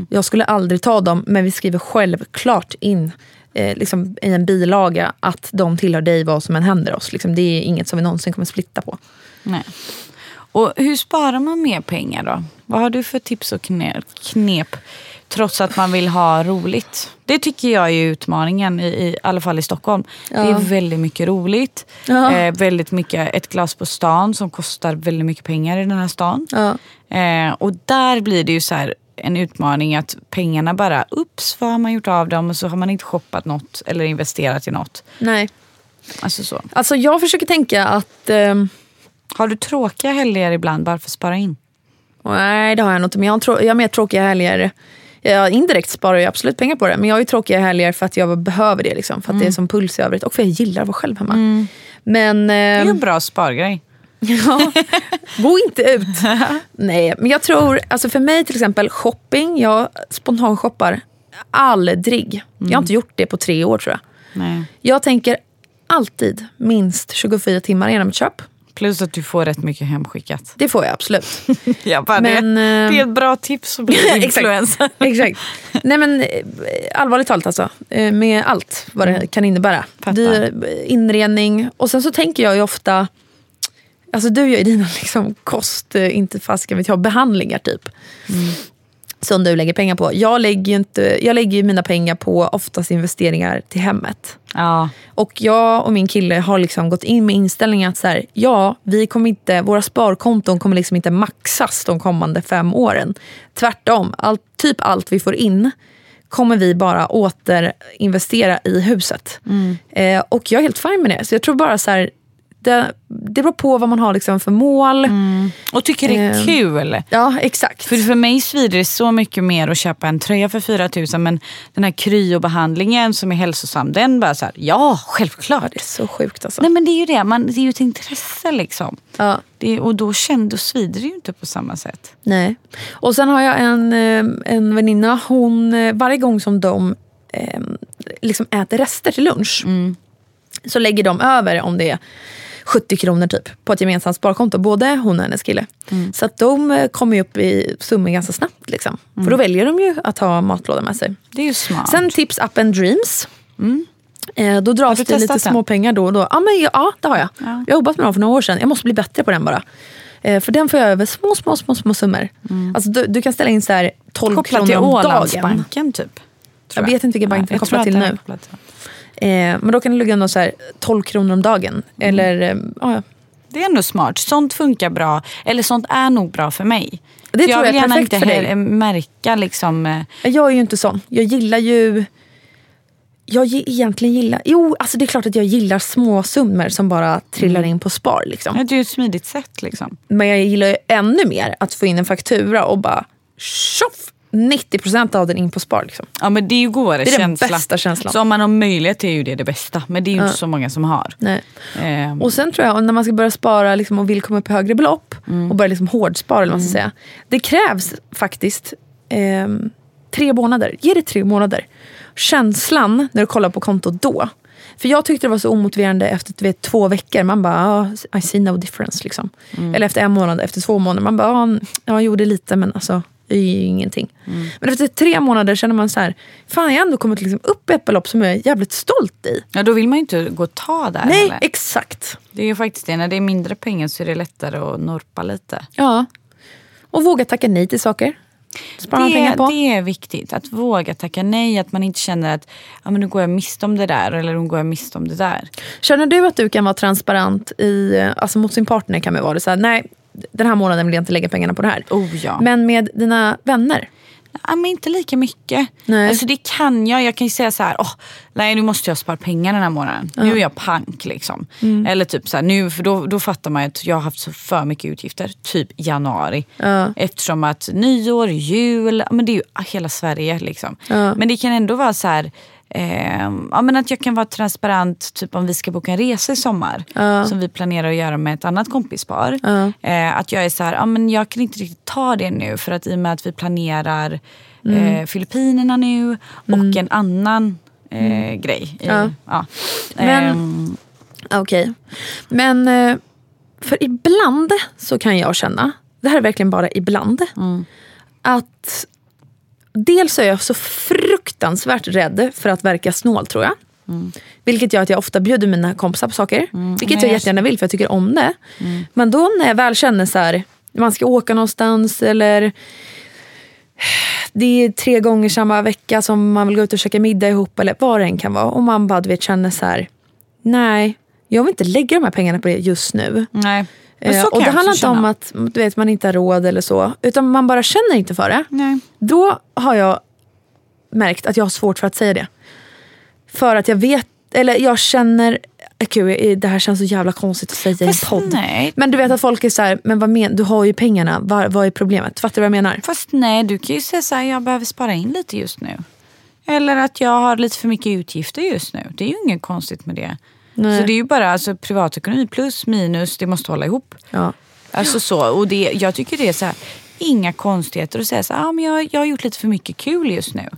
Jag skulle aldrig ta dem, men vi skriver självklart in eh, liksom, i en bilaga att de tillhör dig vad som än händer oss. Liksom, det är inget som vi någonsin kommer splitta på. Nej. Och hur sparar man mer pengar då? Vad har du för tips och kne- knep? Trots att man vill ha roligt. Det tycker jag är utmaningen, i, i alla fall i Stockholm. Det är Ja. väldigt mycket roligt. Ja. Eh, väldigt mycket ett glas på stan som kostar väldigt mycket pengar i den här stan. Ja. Eh, och där blir det ju så här en utmaning att pengarna bara, ups vad har man gjort av dem? Och så har man inte shoppat något eller investerat i något. Nej. Alltså så. Alltså jag försöker tänka att... ehm, Har du tråkiga helger ibland bara för att spara in? Nej, det har jag nog inte. Men jag har, jag har mer tråkiga helger. Jag indirekt sparar jag absolut pengar på det. Men jag har ju tråkiga helger för att jag behöver det. Liksom, för att det är som puls i övrigt. Och för att jag gillar att vara själv hemma. Men... Det är ehm, ju en bra spargrej. [laughs] Ja, gå inte ut. [laughs] Nej, men jag tror, alltså för mig till exempel shopping, jag spontanshoppar aldrig. Jag har inte gjort det på tre år tror jag. Nej. Jag tänker alltid minst 24 timmar genom ett köp. Plus att du får rätt mycket hemskickat. Det får jag absolut. [laughs] Ja, bara Men, det, eh, det är ett bra tips att bli [laughs] influencer. [laughs] Exakt. Nej men eh, allvarligt talat alltså. eh, Med allt vad det kan innebära. Dyr inredning. Och sen så tänker jag ju ofta, alltså du gör ju dina liksom kost, inte fast vet jag, behandlingar typ. Som du lägger pengar på. Jag lägger ju inte, jag lägger mina pengar på oftast investeringar till hemmet. Ja. Och jag och min kille har liksom gått in med inställningen att så här, ja, vi kommer inte, våra sparkonton kommer liksom inte maxas de kommande fem åren. Tvärtom, allt, typ allt vi får in kommer vi bara återinvestera i huset. Eh, och jag är helt fine med det. Så jag tror bara så här, det, det beror på vad man har liksom för mål. Och tycker det är Ehm. kul. Ja, exakt. För, för mig svider det så mycket mer att köpa en tröja för 4 000 men den här kryobehandlingen som är hälsosam, den bara så här, ja självklart. det är så sjukt alltså. Nej men det är ju det, man, det är ju ett intresse liksom. Ja. Det, och då, kände, då svider det ju inte på samma sätt. Nej. Och sen har jag en, eh, en väninna, hon, eh, varje gång som de eh, liksom äter rester till lunch så lägger de över om det är 70 kronor typ på ett gemensamt sparkonto, både hon och hennes kille. Så att de eh, kommer ju upp i summor ganska snabbt. Liksom. För då väljer de ju att ha matlåda med sig. Det är ju smart. Sen tips up and dreams. Eh, då dras det lite små pengar då och då. Ja, men, ja, ja det har jag. Ja. Jag har jobbat med dem för några år sedan. Jag måste bli bättre på den bara. Eh, för den får jag över små, små, små, små summor. Alltså, du, du kan ställa in så här 12 Kopplat till kronor om dagen. Ålandsbanken typ. Jag vet inte vilken bank den är Jag kopplad till nu. kopplad till. Eh, men då kan det ligga under så här 12 kronor om dagen. Eller, eh, ja, Det är ändå smart. Sånt funkar bra. Eller sånt är nog bra för mig. Det För tror jag jag vill är gärna inte för dig. märka liksom... eh, Jag är ju inte sån. Jag gillar ju... Jag ge- egentligen gillar... Jo, alltså det är klart att jag gillar små summor som bara trillar in på spar. Liksom. Det är ju ett smidigt sätt liksom. Men jag gillar ju ännu mer att få in en faktura och bara tjoff! 90% av den in på spar. Liksom. Ja men det är ju godare Det är den bästa känslan. Så om man har möjlighet är ju det det bästa. Men det är ju inte så många som har. Nej. Ehm, Och sen tror jag när man ska börja spara liksom, och vill komma upp i högre belopp Mm. och börja liksom hårdspara, eller vad man ska säga. Det krävs faktiskt ehm, tre månader. Ge det tre månader. Känslan när du kollar på kontot då. För jag tyckte det var så omotiverande efter vet, två veckor. Man bara, ah, I see no difference. Liksom. Mm. Eller efter en månad, efter två månader. Man bara, ja, jag gjorde lite men alltså, är ju ingenting. Mm. Men efter tre månader känner man så här, fan jag har ändå kommit liksom upp i ett belopp som jag är jävligt stolt i. ja då vill man ju inte gå och ta där Nej, heller. exakt. Det är ju faktiskt det. När det är mindre pengar så är det lättare att norpa lite. Ja. Och våga tacka nej till saker. Spara Det, pengar på. det är viktigt. Att våga tacka nej. Att man inte känner att ja, men nu går jag miste om det där. Eller nu går jag miste om det där. Känner du att du kan vara transparent i, alltså mot sin partner kan man vara det så här, nej den här månaden vill jag inte lägga pengarna på det här. Oh ja. Men med dina vänner? Ja, men inte lika mycket. Nej. Alltså det kan jag. Jag kan ju säga så här, åh, nej nu måste jag spara pengar den här månaden. Nu är jag pank liksom. Mm. Eller typ så här, nu, för då, då fattar man att jag har haft så för mycket utgifter. Typ januari. Ja. Eftersom att nyår, jul, ja, men det är ju hela Sverige liksom. Ja. Men det kan ändå vara så här, eh, ja, men att jag kan vara transparent typ om vi ska boka en resa i sommar. Som vi planerar att göra med ett annat kompispar. Eh, att jag är så här, ja, men jag kan inte riktigt ta det nu för att i och med att vi planerar eh, Filippinerna nu och en annan eh, grej. I, Ja. ja. Men- Ehm, Okej. Men eh, för ibland så kan jag känna, det här är verkligen bara ibland, att dels är jag så fruktansvärt rädd för att verka snål tror jag. Vilket gör att jag ofta bjuder mina kompisar på saker. Vilket Men jag jättegärna vill för jag tycker om det. Men då när jag väl känner så här, man ska åka någonstans eller det är tre gånger samma vecka som man vill gå ut och käka middag ihop eller vad det än kan vara. Och man bara du vet, känner så här, nej, jag vill inte lägga de här pengarna på det just nu. nej. Eh, och det handlar inte om att du vet, man inte har råd eller så. Utan man bara känner inte för det. Nej. Då har jag märkt att jag har svårt för att säga det. För att jag vet, eller jag känner, gud det här känns så jävla konstigt att säga i en podd. nej. Men du vet att folk är så här, men vad men, du har ju pengarna, vad, vad är problemet? Fattar du vad jag menar? Fast nej, du kan ju säga så här, jag behöver spara in lite just nu. Eller att jag har lite för mycket utgifter just nu. Det är ju inget konstigt med det. Nej. Så det är ju bara alltså, privatekonomi plus minus, det måste hålla ihop. Ja. Alltså så, och det, jag tycker det är så här, inga konstigheter att säga så här, ah, men jag, jag har gjort lite för mycket kul just nu.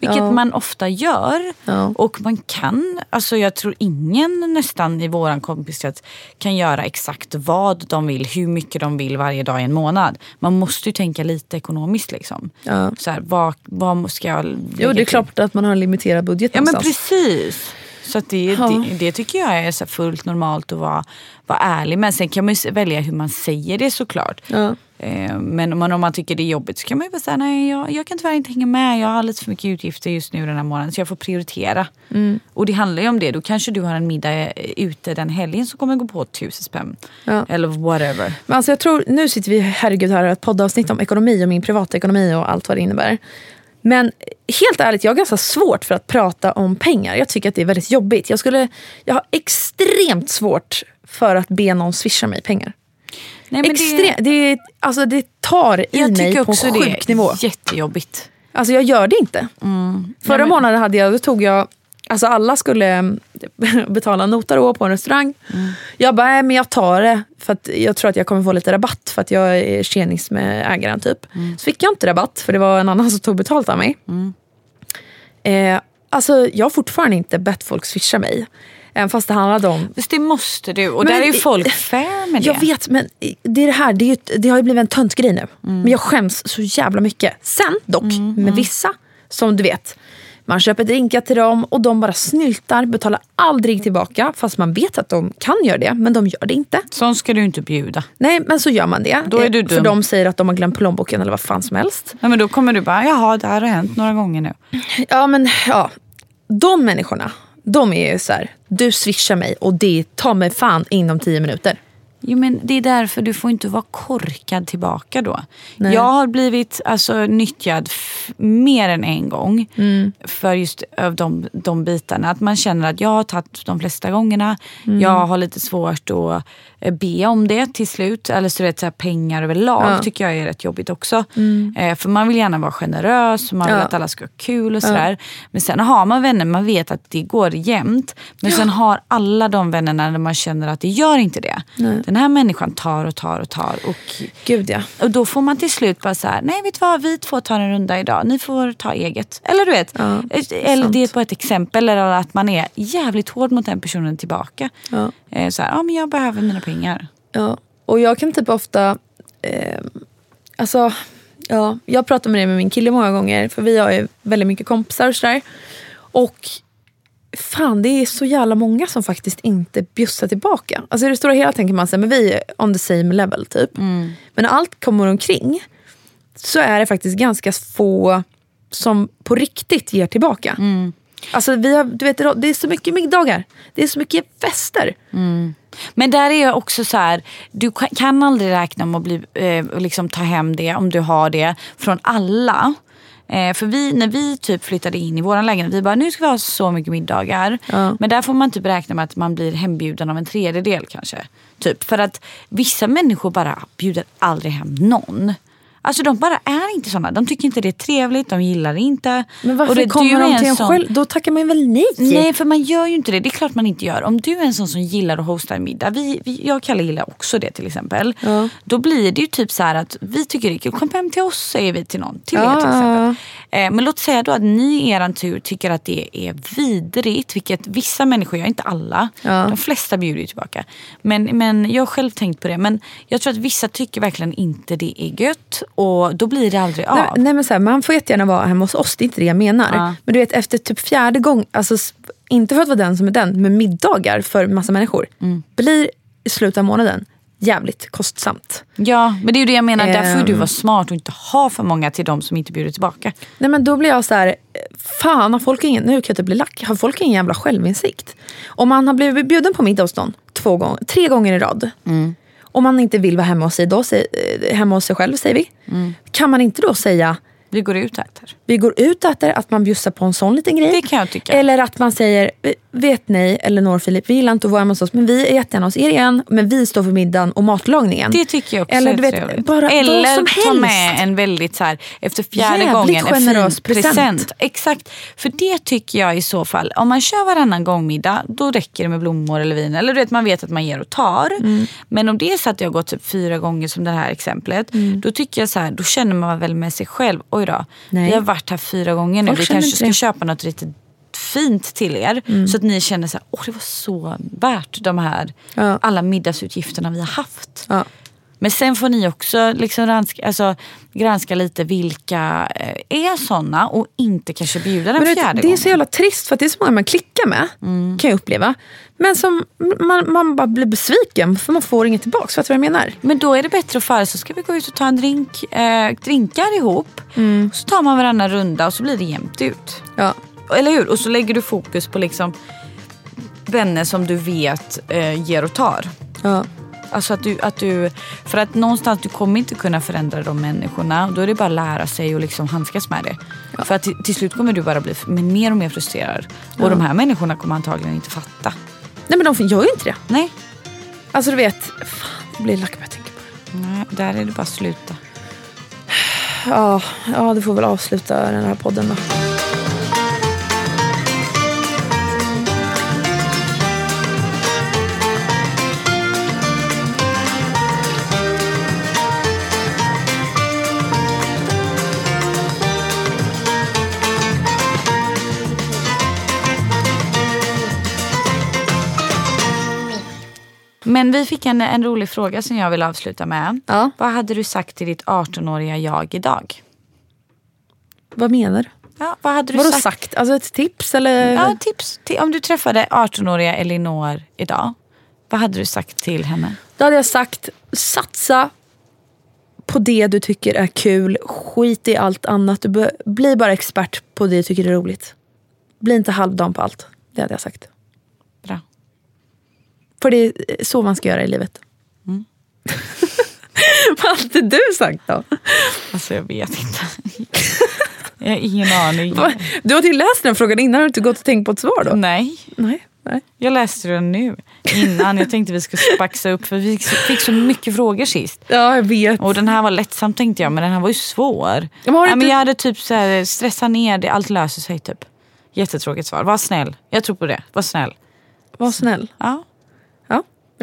Vilket Ja. man ofta gör. Ja. Och man kan, alltså jag tror ingen nästan i våran kompiskrets kan göra exakt vad de vill, hur mycket de vill varje dag i en månad. Man måste ju tänka lite ekonomiskt liksom. Ja. Så här, vad, vad ska jag Jo det är till? klart att man har en limiterad budget Ja men någonstans. precis. Så det, Ja. det, det tycker jag är så fullt normalt att vara, vara ärlig med. Sen kan man välja hur man säger det såklart. Ja. Eh, Men om man, om man tycker det är jobbigt så kan man ju bara säga nej jag, jag kan tyvärr inte hänga med. Jag har lite för mycket utgifter just nu den här månaden så jag får prioritera. Mm. Och det handlar ju om det. Då kanske du har en middag eh, ute den helgen som kommer gå på tusen spänn. Ja. Eller whatever. Men alltså jag tror, nu sitter vi herregud här och har ett poddavsnitt om ekonomi och min privatekonomi och allt vad det innebär. Men helt ärligt, jag har ganska svårt för att prata om pengar. Jag tycker att det är väldigt jobbigt. Jag, skulle, jag har extremt svårt för att be någon swisha mig pengar. Nej, men Extremt. Det, det, alltså det tar i jag mig tycker på också en det sjuk nivå. är jättejobbigt. Alltså jag gör det inte. Förra månaden hade jag, då tog jag, alltså alla skulle mm, [laughs] betala nota då på en restaurang. Jag bara, nej men jag tar det för jag tror att jag kommer få lite rabatt för att jag är tjenis med ägaren typ. Så fick jag inte rabatt för det var en annan [laughs] som tog betalt av mig. Eh, alltså jag har fortfarande inte bett folk swisha mig. Även fast det handlade om Fast det måste du. Och Men- där är ju folk [laughs] fair med det. Jag vet, men det, är det, här, det, är ju, det har ju blivit en töntgrej nu. Men jag skäms så jävla mycket. Sen dock, med vissa, som du vet, man köper drinkar till dem och de bara snyltar, betalar aldrig tillbaka. Fast man vet att de kan göra det, men de gör det inte. Sån ska du inte bjuda. Nej, men så gör man det. Då är du Eh, För dum. de säger att de har glömt plånboken eller vad fan som helst. Nej, men då kommer du bara, jaha det här har hänt några gånger nu. Ja, men ja. De människorna, de är ju så här, du swishar mig och det tar mig fan inom tio minuter. Jo, men det är därför du får inte vara korkad tillbaka då. Jag har blivit alltså, nyttjad mer än en gång för just av de, de bitarna. Att man känner att jag har tagit de flesta gångerna. Jag har lite svårt att eh, be om det till slut. Eller så vet, så här, pengar överlag Ja. tycker jag är rätt jobbigt också. Eh, för man vill gärna vara generös, man vill Ja. att alla ska ha kul och sådär. Men sen har man vänner, man vet att det går jämnt. Men sen har alla de vännerna där man känner att det gör inte det. Den här människan tar och tar och tar. Och, Gud ja. och då får man till slut bara så här, nej vet du vad, vi två tar en runda idag, ni får ta eget. Eller du vet, Ja, eller sant. det är bara ett exempel. Eller att man är jävligt hård mot den personen tillbaka. Ja. Eh, Så här, ja men jag behöver mina pengar. Ja, och jag kan typ ofta... Eh, alltså, ja, jag pratar med det med min kille många gånger för vi har ju väldigt mycket kompisar och sådär. Och fan, det är så jävla många som faktiskt inte bjussar tillbaka. Alltså i det stora hela tänker man sig, men vi är on the same level typ. Men när allt kommer omkring så är det faktiskt ganska få som på riktigt ger tillbaka. Alltså vi har, du vet, det är så mycket middagar, det är så mycket fester. Men där är jag också så här, du ka- kan aldrig räkna med att bli, eh, och liksom ta hem det om du har det från alla. Eh, för vi, när vi typ flyttade in i vår lägenhet, vi bara nu ska vi ha så mycket middagar. Ja. Men där får man typ räkna med att man blir hembjuden av en tredjedel kanske. Typ för att vissa människor bara bjuder aldrig hem någon. Alltså de bara är inte såna. De tycker inte det är trevligt, de gillar det inte. Men varför Och det, kommer de till en sån- själv? Då tackar man väl nej? Nej, för man gör ju inte det. Det är klart man inte gör. Om du är en sån som gillar att hosta en middag. Vi, vi, jag och Kalle gillar också det till exempel. Ja. Då blir det ju typ så här att vi tycker det är kul. Kom hem till oss säger vi till någon. Till Ja, er till ja, exempel. Eh, men låt säga då att ni i er tur tycker att det är vidrigt. Vilket vissa människor gör, inte alla. Ja. De flesta bjuder ju tillbaka. Men, men jag har själv tänkt på det. Men jag tror att vissa tycker verkligen inte det är gött. Och då blir det aldrig av. Nej, nej, men så här, man får jättegärna vara hemma hos oss, det är inte det jag menar. Ja. Men du vet efter typ fjärde gång, alltså, inte för att vara den som är den, men middagar för massa människor Mm. blir i slutet av månaden jävligt kostsamt. Ja, men det är ju det jag menar. Där får ju du Ehm. vara smart och inte ha för många till de som inte bjuder tillbaka. Nej men då blir jag så här, fan har folk ingen, nu kan jag typ bli lack, har folk ingen jävla självinsikt? Om man har blivit bjuden på middag hos någon två gånger, tre gånger i rad. Om man inte vill vara hemma hos sig, då, eh, hemma hos sig själv säger vi. Kan man inte då säga, Vi går ut och äter. vi går ut och äter, att man bjussar på en sån liten grej. Det kan jag tycka. Eller att man säger, vet ni Elinor och Filip, vi gillar inte att vara hemma hos oss men vi är jättegärna hos er igen. Men vi står för middagen och matlagningen. Det tycker jag också Eller du vet, trevligt. bara Eller som ta helst. med en väldigt så här, efter fjärde Jävligt gången, en generös fin present. present. Exakt. För det tycker jag i så fall, om man kör varannan gång middag, då räcker det med blommor eller vin. Eller du vet, man vet att man ger och tar. Mm. Men om det är så att jag har gått typ fyra gånger som det här exemplet, Mm. då tycker jag så här, då känner man väl med sig själv, oj då, Nej. vi har varit här fyra gånger nu, Folk vi kanske ska det. köpa något riktigt fint till er. Mm. Så att ni känner så här, åh det var så värt de här, Ja. alla middagsutgifterna vi har haft. Ja. Men sen får ni också liksom granska, alltså, granska lite vilka eh, är såna och inte kanske bjuda den Men du vet, fjärde det är så jävla trist för att det är så många man klickar med. Mm. Kan jag uppleva. Men som man, man bara blir besviken för man får inget tillbaka. Fattar du vad jag menar? Men då är det bättre att föra så ska vi gå ut och ta en drink, eh, drinkar ihop. Mm. Så tar man varannan runda och så blir det jämnt ut. Ja. Eller hur? Och så lägger du fokus på liksom vänner som du vet eh, ger och tar. Ja. Alltså att du, att du, för att någonstans du kommer inte kunna förändra de människorna. Då är det bara att lära sig och liksom handskas med det. För att till, till slut kommer du bara bli mer och mer frustrerad. Och de här människorna kommer antagligen inte fatta. Nej men de gör ju inte det. Nej. Alltså du vet, fan, jag blir lack bara jag tänker på det. Nej, där är det bara att sluta. Ja, ja, du får väl avsluta den här podden då. Men vi fick en, en rolig fråga som jag vill avsluta med. Ja. Vad hade du sagt till ditt 18-åriga jag idag? Vad menar du? Ja, vad hade du Vadå sagt? sagt? Alltså ett tips eller? Ja, tips. Om du träffade 18-åriga Elinor idag. Vad hade du sagt till henne? Då hade jag sagt satsa på det du tycker är kul. Skit i allt annat. Du bli bara expert på det du tycker är roligt. Bli inte halvdan på allt. Det hade jag sagt. För det är så man ska göra i livet. [laughs] Vad hade du sagt då? Alltså jag vet inte. jag har ingen aning. Du har till läst den frågan innan. Har du inte gått och tänkt på ett svar då? Nej, Nej. Nej. jag läste den nu. Innan. Jag tänkte vi skulle spaxa upp för vi fick så mycket frågor sist. Ja, jag vet. Och den här var lättsam tänkte jag men den här var ju svår. men ja, men jag hade typ så här, stressa ner det, allt löser sig typ. Jättetråkigt svar. Var snäll. Jag tror på det. Var snäll. Var snäll. Ja,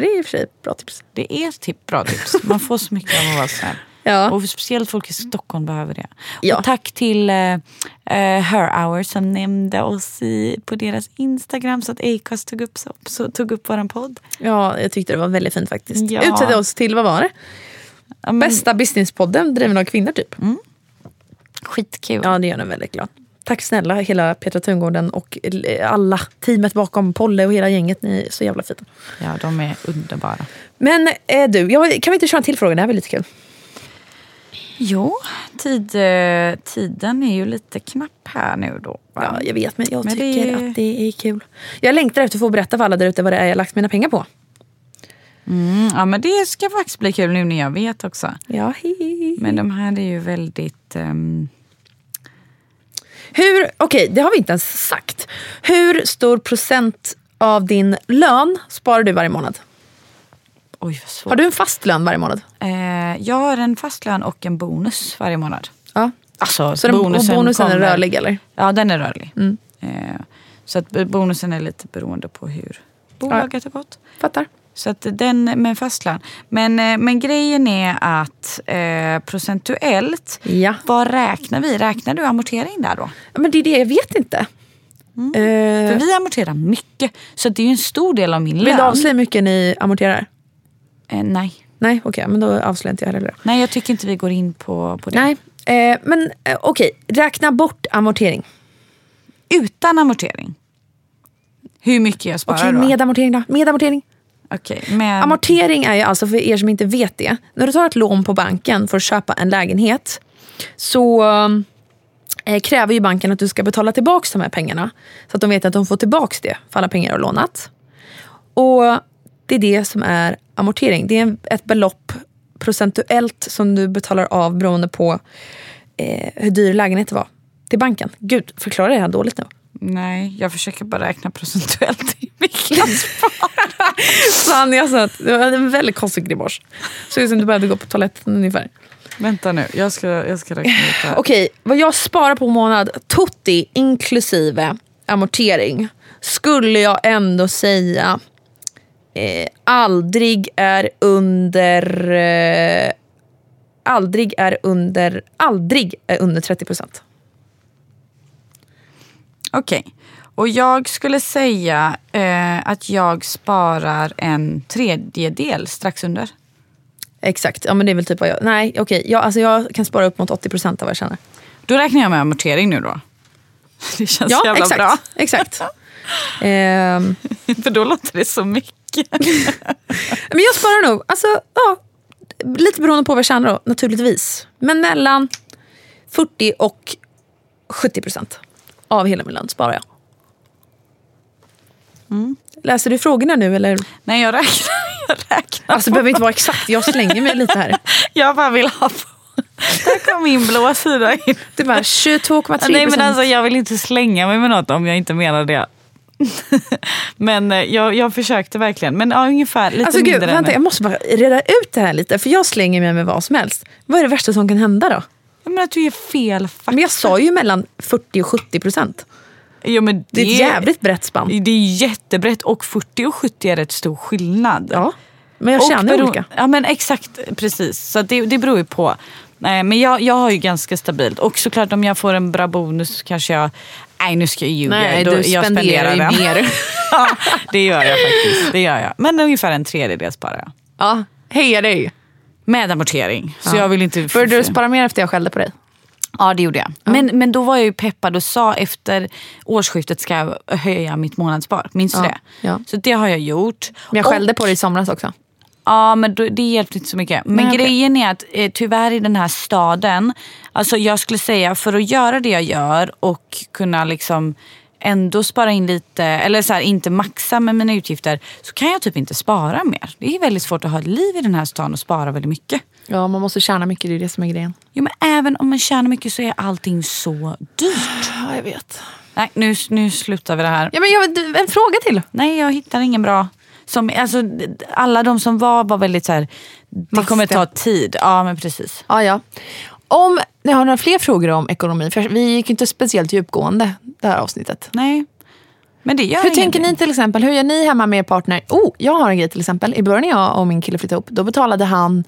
Ja, det är i och för sig bra tips. det är tip, bra tips. Man får så mycket av att vara snäll. [laughs] Ja. Och speciellt folk i Stockholm behöver det. Ja. Och tack till uh, Her Hour som nämnde oss i, på deras Instagram så att Acast tog upp, så, så, tog upp våran podd. Ja, jag tyckte det var väldigt fint faktiskt. Ja. Utsedde oss till, vad var det? Ja, men, Bästa businesspodden driven av kvinnor typ. Skitkul. Ja, det gör den väldigt glad. Tack snälla hela Petra Tungården och alla teamet bakom Polle och hela gänget. Ni är så jävla fina. Ja, de är underbara. Men eh, du, jag, kan vi inte köra en till fråga? Det här var lite kul. Jo, tid, eh, tiden är ju lite knapp här nu då. va? Ja, jag vet, men jag Men det tycker är- att det är kul. Jag längtar efter att få berätta för alla där ute vad det är jag lagt mina pengar på. Mm, ja, men det ska faktiskt bli kul nu när jag vet också. Ja, hi, hi, hi. Men de här är ju väldigt... ehm, Hur, okej, det har vi inte ens sagt. Hur stor procent av din lön sparar du varje månad? oj, vad svårt. Har du en fast lön varje månad? Eh, jag har en fast lön och en bonus varje månad. Ja. Alltså, Så den, bonusen, bonusen är kommer- rörlig eller? Ja, den är rörlig. Mm. Eh, så att bonusen är lite beroende på hur bolaget har gått. Fattar. Så att den med en fast lön. Men, eh, men grejen är att eh, procentuellt, Ja. vad räknar vi? Räknar du amortering där då? Ja, Men det är det, jag vet inte. Mm. Eh, För vi amorterar mycket. Så det är ju en stor del av min vill lön. du avslöja hur mycket ni amorterar? Eh, nej. Nej, okej, men då avslöjar inte jag heller nej, jag tycker inte vi går in på, på det. Nej, eh, men eh, okej, räkna bort amortering. Utan amortering. Hur mycket jag sparar Okej, då? med amortering då? Med amortering. Okay, men... Amortering är ju alltså, för er som inte vet det, när du tar ett lån på banken för att köpa en lägenhet så eh, kräver ju banken att du ska betala tillbaka de här pengarna. Så att de vet att de får tillbaka det för alla pengar du har lånat. Och det är det som är amortering. Det är ett belopp procentuellt som du betalar av beroende på eh, hur dyr lägenheten var till banken. Gud, förklarar jag det här dåligt nu? Nej, jag försöker bara räkna procentuellt jag sparar. [laughs] Fan, jag sa att det var en väldigt konstig grimas. Såg ut som du behövde gå på toaletten ungefär. Vänta nu, jag ska, jag ska räkna ut det här. Okej, vad jag sparar på månad, tutti inklusive amortering, skulle jag ändå säga eh, aldrig är under... Eh, aldrig är under... Aldrig är under 30 procent. Okej, och jag skulle säga eh, att jag sparar en tredjedel strax under. Exakt, ja men det är väl typ vad jag... Nej, okej. Jag, alltså jag kan spara upp mot 80 procent av vad jag tjänar. Då räknar jag med amortering nu då. [laughs] Det känns Ja, jävla exakt. bra. exakt. [laughs] Ehm, [laughs] För då låter det så mycket. Men jag sparar nog, alltså, ja, lite beroende på vad jag tjänar då, naturligtvis. Men mellan 40 och 70 procent av hela min lön sparar jag. Läser du frågorna nu eller? Nej, jag räknar. [laughs] Jag räknar. Alltså det behöver inte vara exakt, jag slänger mig lite här. [laughs] Jag bara vill ha på. Där kom min blå sida in. Det är bara 22,3 procent. Nej men alltså jag vill inte slänga mig med något om jag inte menar det. [laughs] Men eh, jag, jag försökte verkligen. Men ja, ungefär lite Alltså gud, mindre vänta, än... jag måste bara reda ut det här lite. För jag slänger mig med vad som helst. Vad är det värsta som kan hända då? Jag menar att du ger fel fakta. Men jag sa ju mellan 40 och 70 procent. ja, men Det är ett jävligt brett spann. Det är jättebrett och 40 och 70 är rätt stor skillnad. Ja, men jag känner bero- olika. Ja men exakt, precis. Så det, det beror ju på. Nej, men jag, jag har ju ganska stabilt. Och såklart om jag får en bra bonus kanske jag... Nej nu ska jag ljuga. Nej, Då- du jag spenderar ju den. mer. [laughs] ja, det gör jag faktiskt. Det gör jag. Men ungefär en tredjedel sparar jag. Ja, heja dig. Med amortering. Så Ja. jag vill inte... Började du spara mer efter jag skällde på dig? Ja det gjorde jag. Men, men då var jag ju peppad och sa efter årsskiftet ska jag höja mitt månadsspar. Minns du Ja, det? ja. Så det har jag gjort. Men jag skällde på dig i somras också. Ja men då, det hjälpte inte så mycket. Men Nej, okej. grejen är att eh, tyvärr i den här staden, alltså jag skulle säga för att göra det jag gör och kunna liksom ändå spara in lite, eller så här, inte maxa med mina utgifter, så kan jag typ inte spara mer. Det är väldigt svårt att ha ett liv i den här stan och spara väldigt mycket. Ja, man måste tjäna mycket, det är det som är grejen. Jo men även om man tjänar mycket så är allting så dyrt. Ja, jag vet. Nej nu, nu slutar vi det här. Ja, men jag, en fråga till. Nej jag hittar ingen bra. Som, alltså, alla de som var var väldigt så här, det kommer ta tid. Ja men precis. Ja, ja. Om ni har några fler frågor om ekonomi, för vi gick inte speciellt djupgående det här avsnittet. Nej. Men det gör Hur tänker ni till exempel? Hur gör ni hemma med er partner? Oh, jag har en grej till exempel. I början när jag och min kille flyttade ihop, då betalade han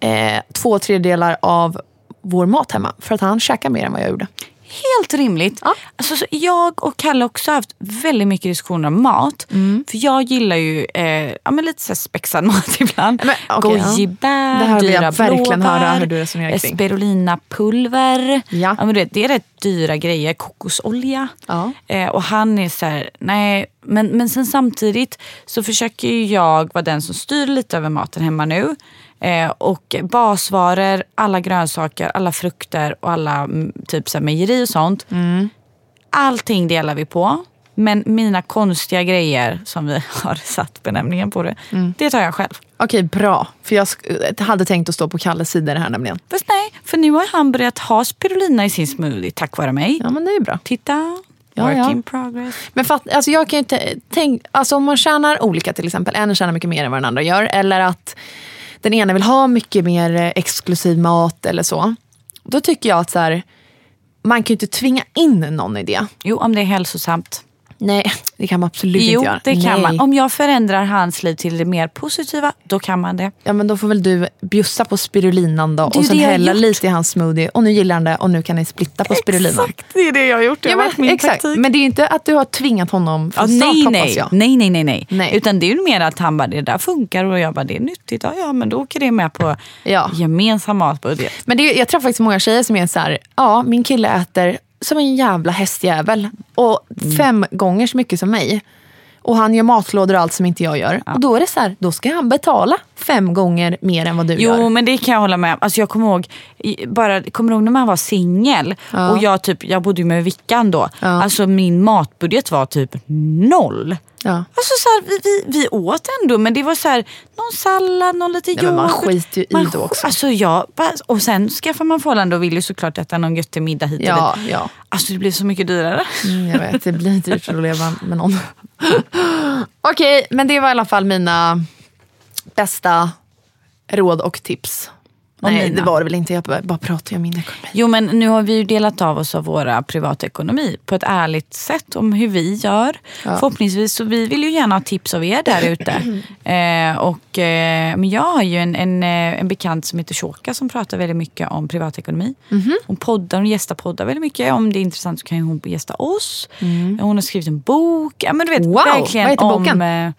eh, två tredjedelar av vår mat hemma. För att han käkar mer än vad jag gjorde. Helt rimligt. Ja. Alltså, så jag och Kalle har också haft väldigt mycket diskussioner om mat. Mm. För jag gillar ju eh, ja, men lite så spexad [laughs] mat ibland. Men, ja. Gojibär, Det jag dyra blåbär. Spirulina-pulver. Ja. men du vet, det är rätt dyra grejer. Kokosolja. Ja. Eh, och han är så här, nej. Men, men sen samtidigt så försöker jag vara den som styr lite över maten hemma nu. Eh, och basvaror, alla grönsaker, alla frukter och alla mm, typ så här, mejeri och sånt. Allting delar vi på. Men mina konstiga grejer, som vi [laughs] har satt benämningen på det, det tar jag själv. Okej, bra. För jag sk- hade tänkt att stå på Kalles sida det här nämligen. Fast nej, för nu har han börjat ha spirulina i sin smoothie tack vare mig. Ja, men det är bra. Titta, Ja, work ja. in progress. Men fatt, alltså jag kan ju inte tänk, alltså om man tjänar olika till exempel, en tjänar mycket mer än vad den andra gör, eller att den ena vill ha mycket mer eh, exklusiv mat eller så. Då tycker jag att så här, man kan ju inte tvinga in någon i det. Jo, om det är hälsosamt. Nej, det kan man absolut Jo, inte göra. det kan Nej. man. Om jag förändrar hans liv till det mer positiva, då kan man det. Ja, men då får väl du bjussa på spirulinan då och sen hälla lite i hans smoothie och nu gillar han det och nu kan ni splitta på spirulinan. Exakt, det är det jag har gjort. Det Ja, men, varit min exakt. taktik. men det är inte att du har tvingat honom Ja, från start nej, hoppas jag. nej, nej, nej, nej. Nej. Utan det är mer att han bara, det där funkar och jag bara, det är nyttigt. Ja, ja men då åker det med på Ja. gemensam matbudget. Men det, jag träffar faktiskt många tjejer som är så här, ja min kille äter som en jävla hästjävel. Och fem gånger så mycket som mig. Och han gör matlådor och allt som inte jag gör. Och då är det så här, då ska han betala fem gånger mer än vad du Jo gör. men det kan jag hålla med om. Alltså, jag kommer ihåg, bara, kommer ihåg när man var singel Ja. och jag, typ, jag bodde ju med Vickan då. Ja. Alltså min matbudget var typ noll. Ja. Alltså så här, vi, vi, vi åt ändå men det var så här, någon sallad, någon lite Ja, men man yoghurt. skiter ju i Man det sk- också. Alltså bara- och sen skaffar man förhållande och vill ju såklart äta någon göttig middag hit och Ja, dit. ja. Alltså det blir så mycket dyrare. Mm, jag vet, det blir dyrt att leva med någon. [laughs] Okej, men det var i alla fall mina bästa råd och tips. Och Nej, det var det väl inte. Jag bara, bara pratar om min ekonomi. Jo men nu har vi ju delat av oss av våra privatekonomi på ett ärligt sätt om hur vi gör. Förhoppningsvis så vi vill ju gärna ha tips av er där ute. [clears throat] eh, och, eh, men jag har ju en, en, eh, en bekant som heter Shoka som pratar väldigt mycket om privatekonomi. Hon poddar, hon gästar poddar väldigt mycket. Om det är intressant så kan hon gästa oss. Hon har skrivit en bok. Ja, men du vet, Wow, verkligen vad heter om, boken? eh,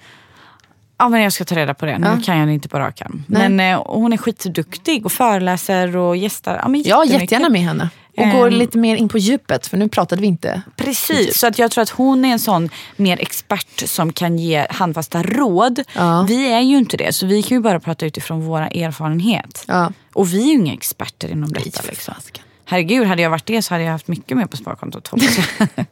Ja, men jag ska ta reda på det. Nu kan jag inte på rak arm. Men eh, hon är skitduktig och föreläser och gästar. Ja, men Ja, jättegärna med henne. Och går Ehm. lite mer in på djupet, för nu pratade vi inte. Precis, så att jag tror att hon är en sån mer expert som kan ge handfasta råd. Ja. Vi är ju inte det, så vi kan ju bara prata utifrån våra erfarenhet. Ja. Och vi är ju inga experter inom detta. Liksom. Herregud, hade jag varit det så hade jag haft mycket mer på sparkontot. hoppas jag. [laughs]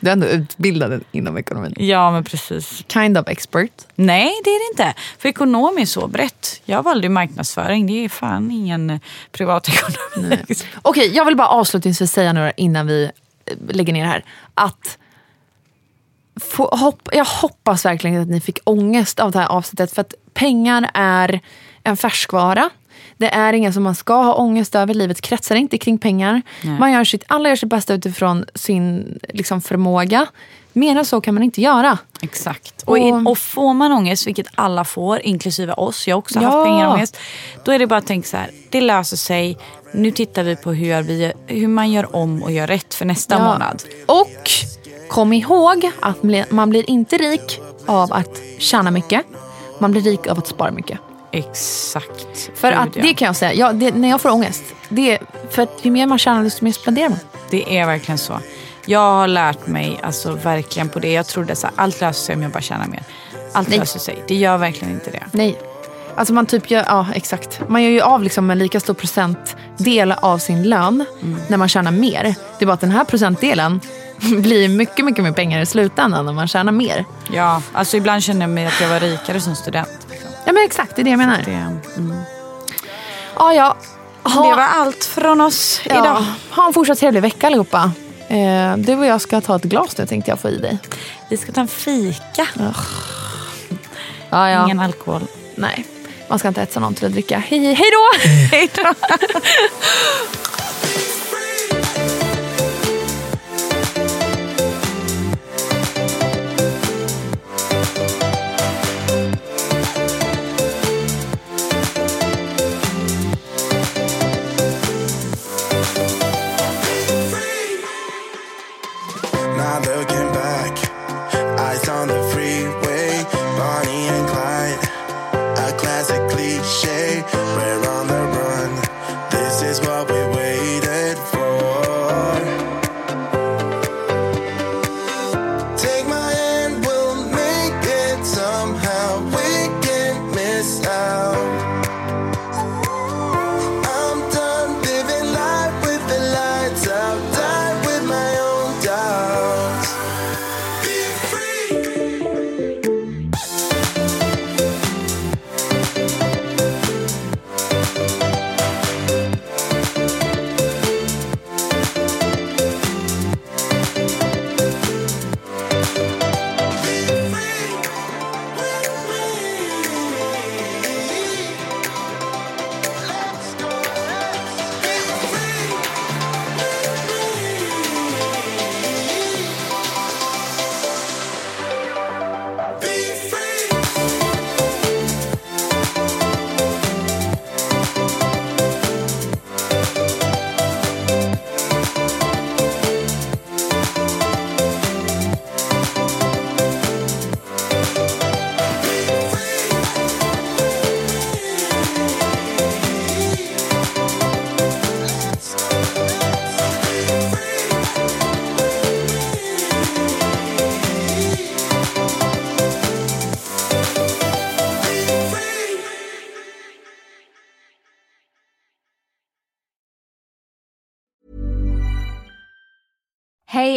Du är ändå utbildad inom ekonomin. ja, men precis. Kind of expert. Nej, det är det inte. För ekonom är så brett. Jag valde marknadsföring. Det är fan ingen privatekonomi. [laughs] Okej, jag vill bara avslutningsvis säga några innan vi eh, lägger ner det här. Att få, hopp, jag hoppas verkligen att ni fick ångest av det här avsnittet. För att pengar är en färskvara. Det är inget som man ska ha ångest över. Livet kretsar inte kring pengar. Man gör sitt, alla gör sitt bästa utifrån sin liksom, förmåga. Mer än så kan man inte göra. Exakt. Och, in, och får man ångest, vilket alla får, inklusive oss, jag har också Ja. haft pengarångest. Då är det bara att tänka så här, det löser sig. Nu tittar vi på hur, vi, hur man gör om och gör rätt för nästa Ja. månad. Och kom ihåg att man blir inte rik av att tjäna mycket. Man blir rik av att spara mycket. Exakt. För att det kan jag säga, ja, det, när jag får ångest. Det är för att ju mer man tjänar desto mer spenderar man. Det är verkligen så. Jag har lärt mig alltså, verkligen på det. Jag trodde att allt löser sig om jag bara tjänar mer. Allt Nej. löser sig. Det gör verkligen inte det. Nej. Alltså man typ gör, ja exakt. Man gör ju av liksom en lika stor procentdel av sin lön när man tjänar mer. Det är bara att den här procentdelen [laughs] blir mycket, mycket mer pengar i slutändan när man tjänar mer. Ja, alltså ibland känner jag mig att jag var rikare som student. Ja men exakt, det är det jag menar. Det, mm. Ja, ja. Ha, det var allt från oss ja, idag. Ha en fortsatt trevlig vecka allihopa. Eh, du och jag ska ta ett glas nu tänkte jag få i dig. Vi ska ta en fika. Ja, ja. Ingen alkohol. Nej, man ska inte hetsa någon till att dricka. Hej, hej då! [laughs] Hej då.